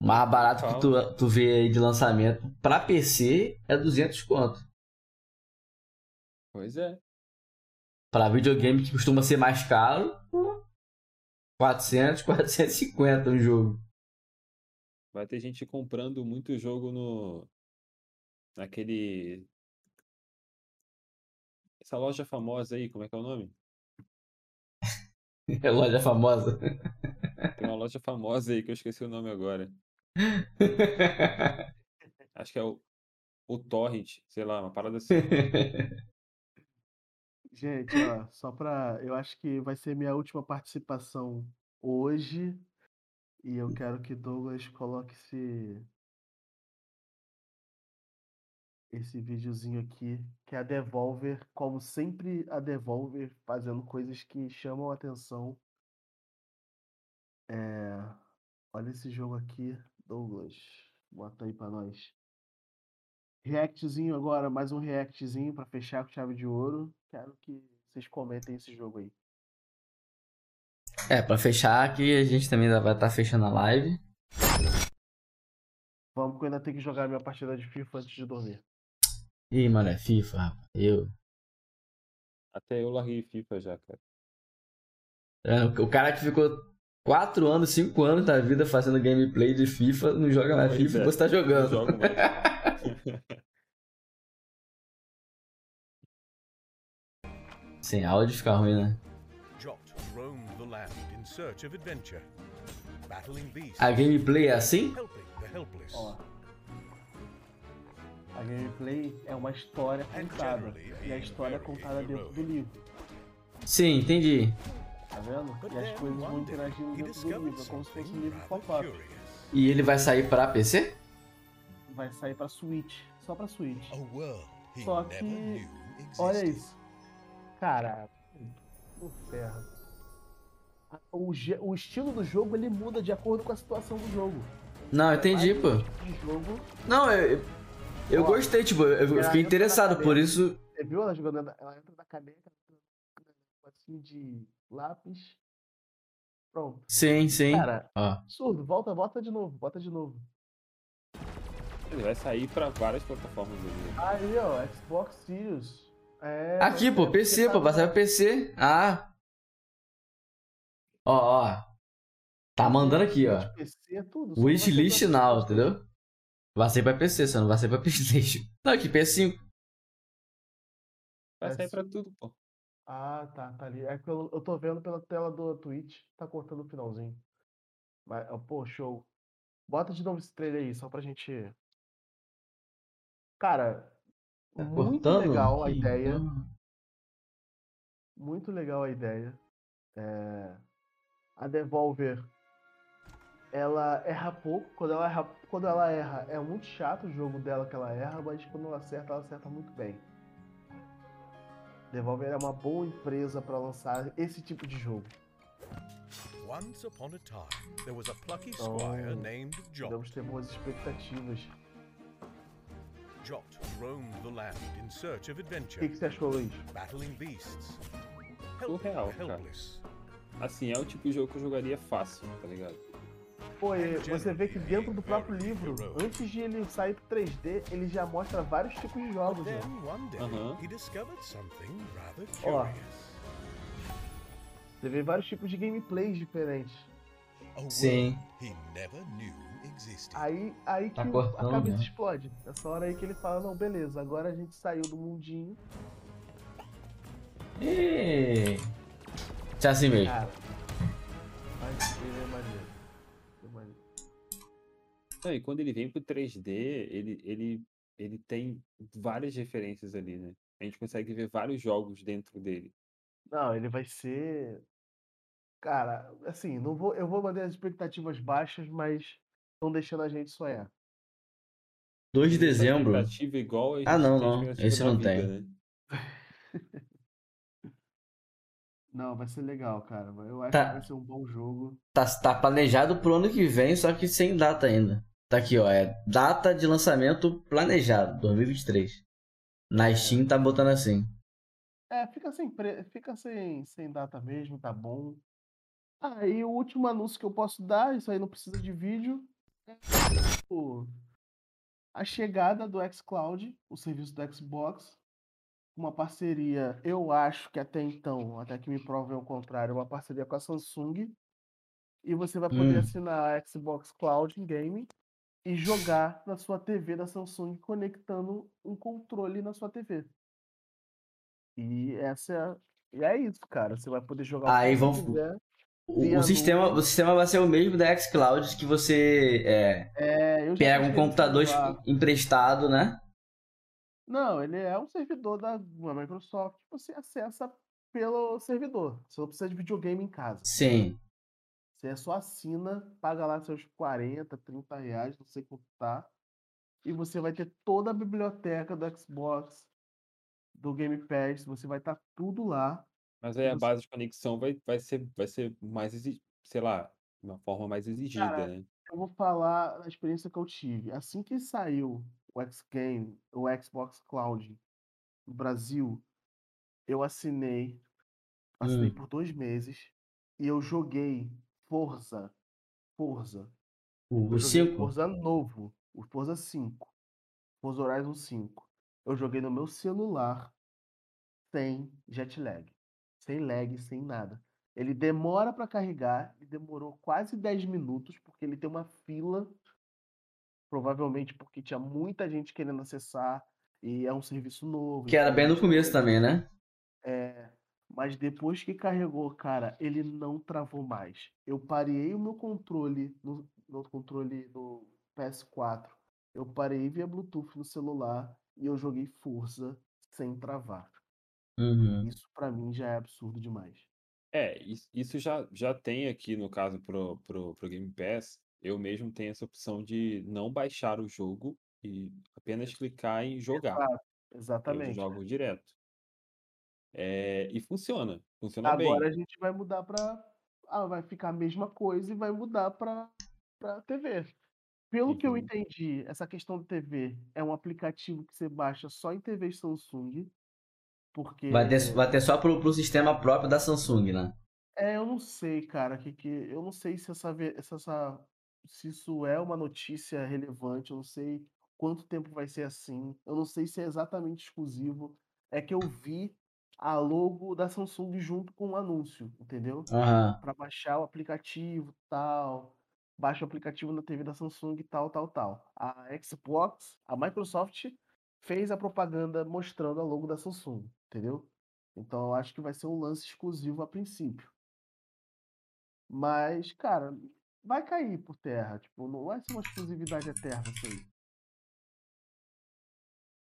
O mais barato que tu, tu vê aí de lançamento pra PC é 200 conto. Pois é. Pra videogame que costuma ser mais caro, pô, 400, 450 um jogo. Vai ter gente comprando muito jogo no. Naquele. Essa loja famosa aí, como é que é o nome? É loja famosa. Tem uma loja famosa aí que eu esqueci o nome agora. Acho que é o, o Torrent, sei lá, uma parada assim. Gente, ó, só pra. Eu acho que vai ser minha última participação hoje. E eu quero que Douglas coloque esse. Esse videozinho aqui, que é a Devolver, como sempre a Devolver fazendo coisas que chamam a atenção. É, olha esse jogo aqui, Douglas. Bota aí pra nós. Reactzinho agora, mais um reactzinho pra fechar com chave de ouro. Quero que vocês comentem esse jogo aí. É, pra fechar aqui, a gente também vai estar fechando a live. Vamos que eu ainda tenho que jogar minha partida de FIFA antes de dormir. Ih, mano, é FIFA, rapaz. Eu. Até eu larguei FIFA já, cara. É, o cara que ficou 4 anos, 5 anos da vida fazendo gameplay de FIFA, não joga mais Pois FIFA é, e você tá Não jogando. jogo mais. Sem áudio fica ruim, né? Jot roamed the land in search of adventure, battling beasts, A gameplay é assim? helping the helpless. Ó. A gameplay é uma história contada. E a história é contada dentro do livro. Sim, entendi. Tá vendo? E as coisas vão interagindo dentro do livro. É como se fosse um livro pop-up. E ele vai sair pra PC? Vai sair pra Switch. Só pra Switch. Só que. Olha isso. Cara. O ferro. O, o estilo do jogo ele muda de acordo com a situação do jogo. Não, entendi, pô. Jogo. Não, eu, eu Ó, gostei, tipo, eu, fiquei interessado, por isso. Você viu ela jogando? Ela entra na caneca, assim de lápis. Pronto. Sim, sim. Cara, Ó. absurdo. Volta, volta de novo, bota de novo. Ele vai sair pra várias plataformas ali. Aí, ó, Xbox Series. É, Aqui, pô, ser- PC, porque pô, tá vai sair pra PC. Ah. Ó, ó. Tá mandando aqui, ó. É Wishlist now, entendeu? Vai ser pra PC, só não vai ser pra Playstation. Não, aqui, PS5. Vai É, sair pra tudo, pô. Ah, tá, tá ali. É que eu, eu tô vendo pela tela do Twitch, tá cortando o finalzinho. Mas, pô, show. Bota de novo esse trailer aí, só pra gente. Cara, Tá Muito cortando? legal a Ih, ideia. Muito legal a ideia. É, A Devolver, ela erra pouco. Quando ela erra, quando ela erra, é muito chato o jogo dela que ela erra, mas quando ela acerta, ela acerta muito bem. Devolver é uma boa empresa para lançar esse tipo de jogo. Once upon a time, there was a plucky Oh. squire named Jot. Podemos ter boas expectativas. Jot roamed the land in search of O adventure, que, que você achou, Luiz? battling beasts. Surreal, cara. Assim, é o tipo de jogo que eu jogaria fácil, tá ligado? Pô, você vê que dentro do próprio livro, antes de ele sair pro 3D, ele já mostra vários tipos de jogos. né? Rather Ó. Você vê vários tipos de gameplays diferentes. Sim. he never knew Aí, aí que Tá o- a cortando, cabeça né? explode. Nessa hora aí que ele fala, não, beleza, agora a gente saiu do mundinho. Ih. É assim mesmo. Cara, mas ele é maneiro. É maneiro. Não, e quando ele vem pro 3D, ele, ele, ele tem várias referências ali, né? A gente consegue ver vários jogos dentro dele. Não, ele vai ser. Cara, assim, não vou, eu vou manter as expectativas baixas, mas estão deixando a gente sonhar. 2 de dezembro. expectativa igual a Ah, não, não. Esse não vida, tem. né? Não, vai ser legal, cara. Eu acho Tá. que vai ser um bom jogo. Tá, tá planejado pro ano que vem, só que sem data ainda. Tá aqui, ó. É data de lançamento planejado, 2023. Na Steam tá botando assim. É, fica sem, pre... fica sem, sem data mesmo, tá bom. Ah, e o último anúncio que eu posso dar, isso aí não precisa de vídeo, é o- a chegada do xCloud, o serviço do Xbox, uma parceria, eu acho que até então, até que me provem o contrário, uma parceria com a Samsung. E você vai poder Hum. assinar a Xbox Cloud em Game e jogar na sua TV da Samsung conectando um controle na sua TV. E essa é, e é isso, cara. Você vai poder jogar Aí vão- você quiser. O, sistema, o sistema vai ser o mesmo da xCloud, que você é, É, pega um computador emprestado, né? Não, ele é um servidor da Microsoft. Você acessa pelo servidor. Você não precisa de videogame em casa. Sim. Você só assina, paga lá seus 40, 30 reais, não sei quanto tá. E você vai ter toda a biblioteca do Xbox, do Game Pass. Você vai estar tudo lá. Mas aí a Você- base de conexão vai, vai ser, vai ser mais, sei lá, uma forma mais exigida, Cara, né? Eu vou falar da experiência que eu tive. Assim que saiu o X Game, o Xbox Cloud no Brasil, eu assinei, assinei Hum. por dois meses e eu joguei Forza, Forza. O 5. Forza novo, o Forza 5, Forza Horizon 5. Eu joguei no meu celular sem jet lag, sem lag, sem nada. Ele demora para carregar e demorou quase 10 minutos porque ele tem uma fila, provavelmente porque tinha muita gente querendo acessar e é um serviço novo. Que era então bem no começo também, né? é, mas depois que carregou, cara, ele não travou mais. Eu parei o meu controle no, no controle do PS4. Eu parei via Bluetooth no celular e eu joguei Forza sem travar. Uhum. Isso pra mim já é absurdo demais. É, is- isso já, já tem aqui no caso pro, pro, pro Game Pass. Eu mesmo tenho essa opção de não baixar o jogo e apenas clicar em jogar. Exato, Eu Exatamente. jogo direto. É, e funciona, funciona bem. Agora a gente vai mudar pra. Ah, vai ficar a mesma coisa e vai mudar pra, pra TV. Pelo que eu Uhum. entendi, essa questão do TV é um aplicativo que você baixa só em TV Samsung. Porque. Vai ter, vai ter só pro, pro sistema próprio da Samsung, né? É, eu não sei, cara, que, que eu não sei se essa, se essa se isso é uma notícia relevante, eu não sei quanto tempo vai ser assim, eu não sei se é exatamente exclusivo. É que eu vi a logo da Samsung junto com o anúncio, entendeu? Aham. Para baixar o aplicativo, tal. Baixa o aplicativo na TV da Samsung, tal, tal, tal. A Xbox, a Microsoft fez a propaganda mostrando a logo da Samsung, entendeu? Então eu acho que vai ser um lance exclusivo a princípio. Mas, cara, vai cair por terra. Tipo, não vai ser uma exclusividade eterna isso aí.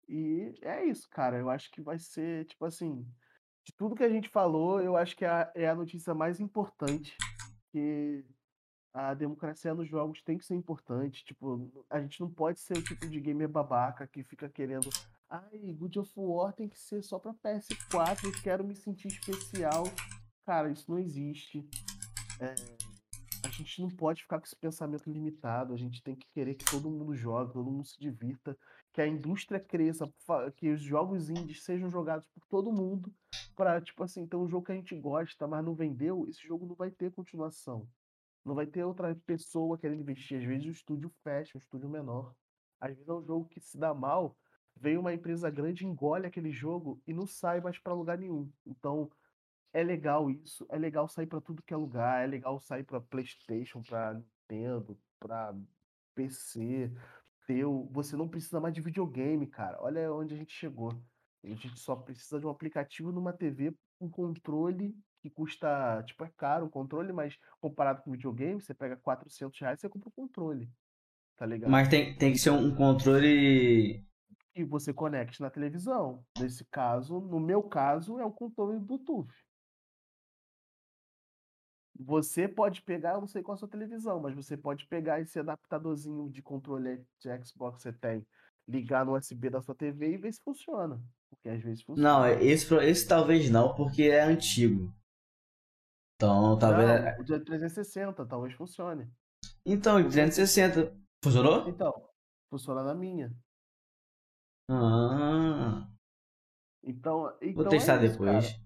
E é isso, cara. Eu acho que vai ser, tipo assim, de tudo que a gente falou, eu acho que é a, é a notícia mais importante. Que a democracia nos jogos tem que ser importante. Tipo, a gente não pode ser o tipo de gamer babaca que fica querendo. Ai, God of War tem que ser só pra PS4, eu quero me sentir especial. Cara, isso não existe. É, a gente não pode ficar com esse pensamento limitado. A gente tem que querer que todo mundo jogue, todo mundo se divirta, que a indústria cresça, que os jogos indies sejam jogados por todo mundo. Pra, tipo assim, ter um jogo que a gente gosta, mas não vendeu, esse jogo não vai ter continuação. Não vai ter outra pessoa querendo investir. Às vezes o estúdio fecha, um estúdio menor. Às vezes é um jogo que se dá mal, vem uma empresa grande, engole aquele jogo e não sai mais pra lugar nenhum. Então, é legal isso, é legal sair pra tudo que é lugar, é legal sair pra PlayStation, pra Nintendo, pra PC. Ter o... Você não precisa mais de videogame, cara. Olha onde a gente chegou. A gente só precisa de um aplicativo numa TV, um controle que custa, tipo, é caro um controle, mas comparado com videogame, você pega 400 reais, você compra o controle, tá ligado? Mas tem, tem que ser um controle. E você conecte na televisão. Nesse caso, no meu caso, é o controle Bluetooth. Você pode pegar, eu não sei qual é a sua televisão, mas você pode pegar esse adaptadorzinho de controle de Xbox que você tem, ligar no USB da sua TV e ver se funciona. Porque às vezes funciona. Não, esse, esse talvez não, porque é antigo. Então, talvez. Não, o de 360 talvez funcione. Então, 360. Funcionou? Então, funciona na minha. Ah, Então, vou então testar é isso, depois. cara.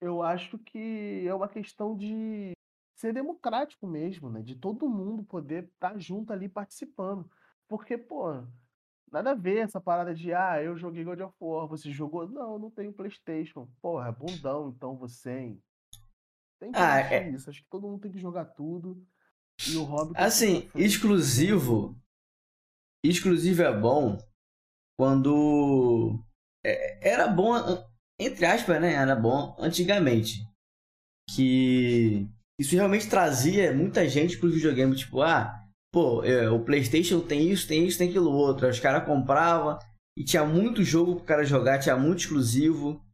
Eu acho que é uma questão de ser democrático mesmo, né? De todo mundo poder estar junto ali participando. Porque, pô, nada a ver essa parada de, ah, eu joguei God of War, você jogou? Não, não tenho PlayStation. Porra, é bundão, então você, hein? Tem que Ah, é- isso. Acho que todo mundo tem que jogar tudo. E o Assim, exclusivo. Exclusivo é bom quando. é- Era bom, entre aspas, né? Era bom antigamente. Que isso realmente trazia muita gente pro videogame. Tipo, ah, pô, é, o PlayStation tem isso, tem isso, tem aquilo outro. Aí Os caras compravam e tinha muito jogo pro cara jogar, tinha muito exclusivo.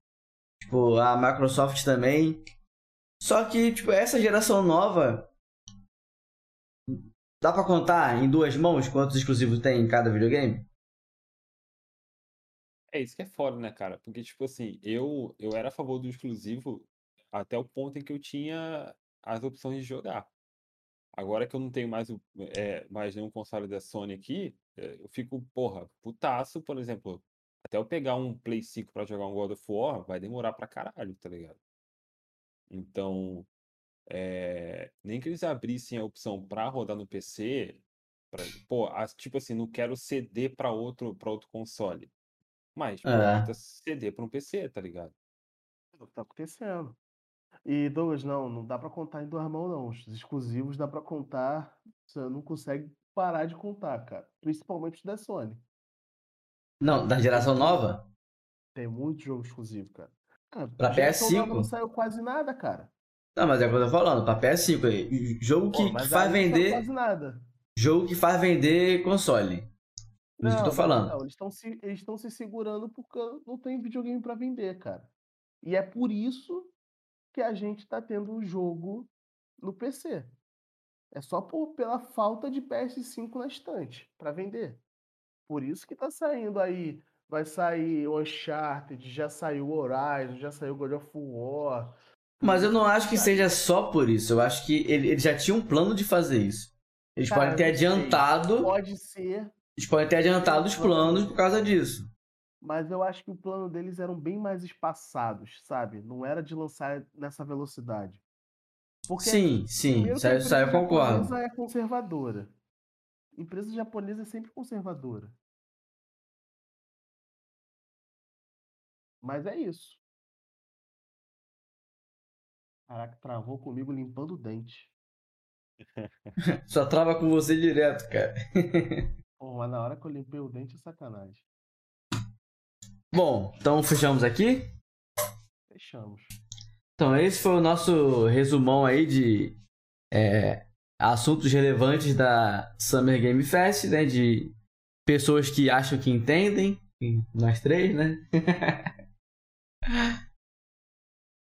Tipo, a Microsoft também. Só que, tipo, essa geração nova Dá pra contar em duas mãos quantos exclusivos tem em cada videogame? É isso que é foda, né, cara? Porque, tipo assim, eu, eu era a favor do exclusivo até o ponto em que eu tinha as opções de jogar. Agora que eu não tenho mais, o, é, mais nenhum console da Sony aqui, é, eu fico, porra, putaço, por exemplo. Até eu pegar um Play 5 pra jogar um God of War, vai demorar pra caralho, tá ligado? Então, é, nem que eles abrissem a opção pra rodar no PC, pra, pô, as- tipo assim, não quero CD pra outro, pra outro console. Mas, É. CD pra um PC, tá ligado? É o que tá acontecendo. E Douglas, não, não dá pra contar em duas mãos, não. Os exclusivos dá pra contar, você não consegue parar de contar, cara. Principalmente os da Sony. Não, da geração nova? Tem muito jogo exclusivo, cara. Ah, Pra geração nova PS5? não saiu quase nada, cara. Não, mas é o que eu tô falando, pra PS5 aí. Jogo que, Pô, que mas faz aí não saiu vender. quase nada. Jogo que faz vender console. Por isso que eu tô Não, falando. não, eles estão se, eles se segurando porque não tem videogame pra vender, cara. E é por isso que a gente tá tendo o jogo no PC. É só por, pela falta de PS5 na estante pra vender. Por isso que tá saindo aí. Vai sair o Uncharted, já saiu o Horizon, já saiu God of War. Mas eu não acho que seja só por isso. Eu acho que ele- eles já tinham um plano de fazer isso. Eles Cara, podem ter não adiantado. Pode ser, Eles podem ter adiantado os planos por causa disso. mas eu acho que o plano deles eram bem mais espaçados, sabe? Não era de lançar nessa velocidade. Porque Sim, sim. Isso a aí eu empresa concordo. japonesa é conservadora. Empresa japonesa é sempre conservadora. Mas é isso. Caraca, travou comigo limpando o dente. Só trava com você direto, cara. Pô, mas na hora que eu limpei o dente é sacanagem. Bom, então fechamos aqui. Fechamos. Então, esse foi o nosso resumão aí de é, assuntos relevantes da Summer Game Fest, né? De pessoas que acham que entendem Nós três, né?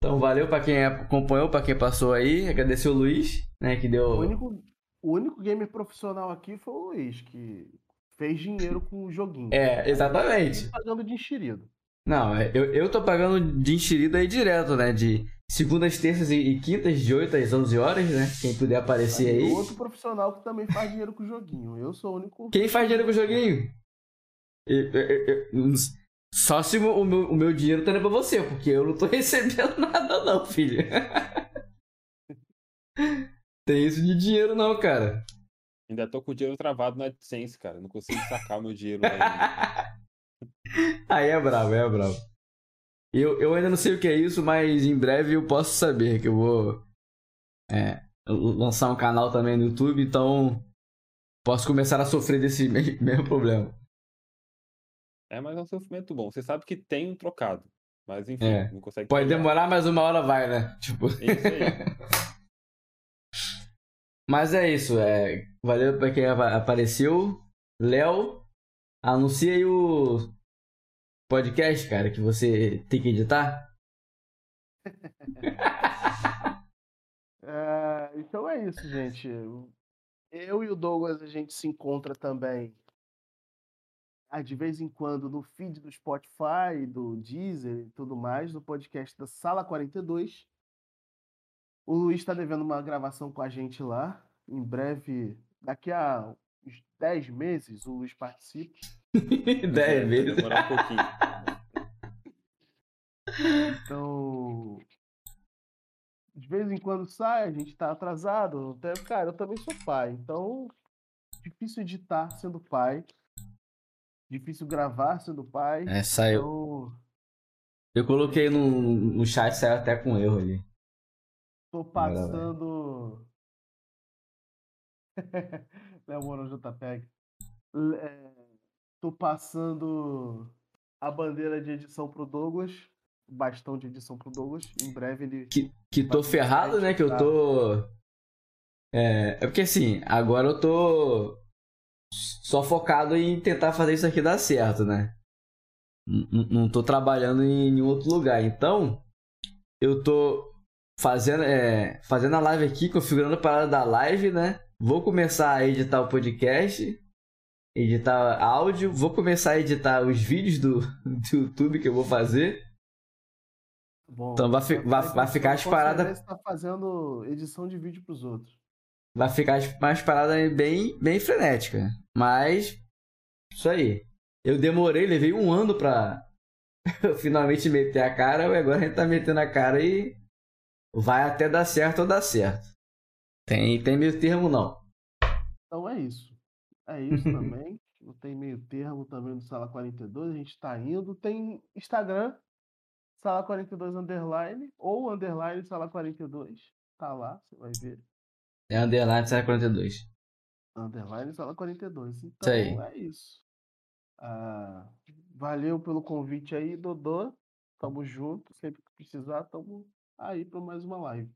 então valeu pra quem acompanhou, pra quem passou aí. Agradecer o Luiz, né? Que deu. O único, o único gamer profissional aqui foi o Luiz, que fez dinheiro com o joguinho. É, exatamente. Pagando de enxerido. Não, é, eu, eu tô pagando de enxerido aí direto, né? De segundas, terças e, e quintas, de 8 às 11 horas, né? Quem puder aparecer Aí, aí. Outro profissional que também faz dinheiro com o joguinho. Eu sou o único. Quem faz dinheiro com o joguinho? Eu- eu- eu- eu- só se o meu, o meu dinheiro tá indo pra você, porque eu não tô recebendo nada, não, filho. Tem isso de dinheiro, não, cara. Ainda tô com o dinheiro travado no AdSense, cara. Não consigo sacar o meu dinheiro ainda. Aí é bravo, aí é bravo. Eu, eu ainda não sei o que é isso, mas em breve eu posso saber que eu vou é, lançar um canal também no YouTube, então posso começar a sofrer desse me- mesmo problema. É, mas é um sofrimento bom. Você sabe que tem um trocado. Mas enfim, É. não consegue. Pode demorar, mas uma hora vai, né? Tipo. É isso aí. Mas é isso, é. Valeu pra quem apa- apareceu. Léo, anuncia aí o podcast, cara, que você tem que editar. É, então é isso, gente. Eu e o Douglas a gente se encontra também ah, de vez em quando no feed do Spotify, do Deezer e tudo mais, no podcast da Sala 42. O Luiz está devendo uma gravação com a gente lá. Em breve, daqui a uns 10 meses, o Luiz participa. Dez Vai vezes. Demorar um pouquinho. Então, de vez em quando sai, a gente tá atrasado. Até, cara, eu também sou pai, então difícil editar sendo pai, difícil gravar sendo pai. É, saiu. Então, Eu coloquei no, no chat, saiu até com erro ali. Tô passando. Léo Mourão JPEG. É, tô passando a bandeira de edição pro Douglas, o bastão de edição pro Douglas. Em breve ele Que, que tô ferrado, né? Que eu tô. É, é porque assim, agora eu tô só focado em tentar fazer isso aqui dar certo, né? N- n- Não tô trabalhando em nenhum outro lugar. Então, eu tô fazendo, é, fazendo a live aqui, configurando a parada da live, né? Vou começar a editar o podcast, editar áudio, vou começar a editar os vídeos do, do YouTube que eu vou fazer. Bom, Então vai você vai- tá vai ficar as paradas- certeza tá fazendo edição de vídeo pros outros. vai ficar mais parada bem, bem frenética. Mas, isso aí. Eu demorei, levei um ano pra finalmente meter a cara, e agora a gente tá metendo a cara e vai até dar certo ou dar certo. Tem, tem meio termo não. Então é isso. É isso também. Não tem meio termo também no Sala 42. A gente tá indo. Tem Instagram, Sala 42 Underline, ou Underline Sala 42. Tá lá, você vai ver. É underline 42. Underline Sala 42. Então aí. é isso. Ah, valeu pelo convite aí, Dodô. Tamo junto. Sempre que precisar, tamo aí pra mais uma live.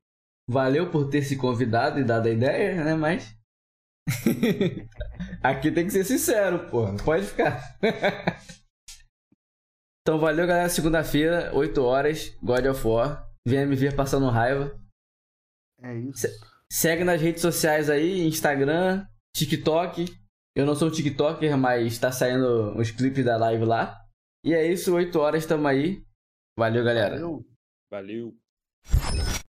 Valeu por ter se convidado e dado a ideia, né? Mas. Aqui tem que ser sincero, pô. Não pode ficar. então valeu, galera. Segunda-feira, 8 horas, God of War. Venha me ver passando raiva. É isso. Se- Segue nas redes sociais aí, Instagram, TikTok. Eu não sou um TikToker, mas tá saindo os clipes da live lá. E é isso, 8 horas, tamo aí. Valeu, galera. Valeu. Valeu. you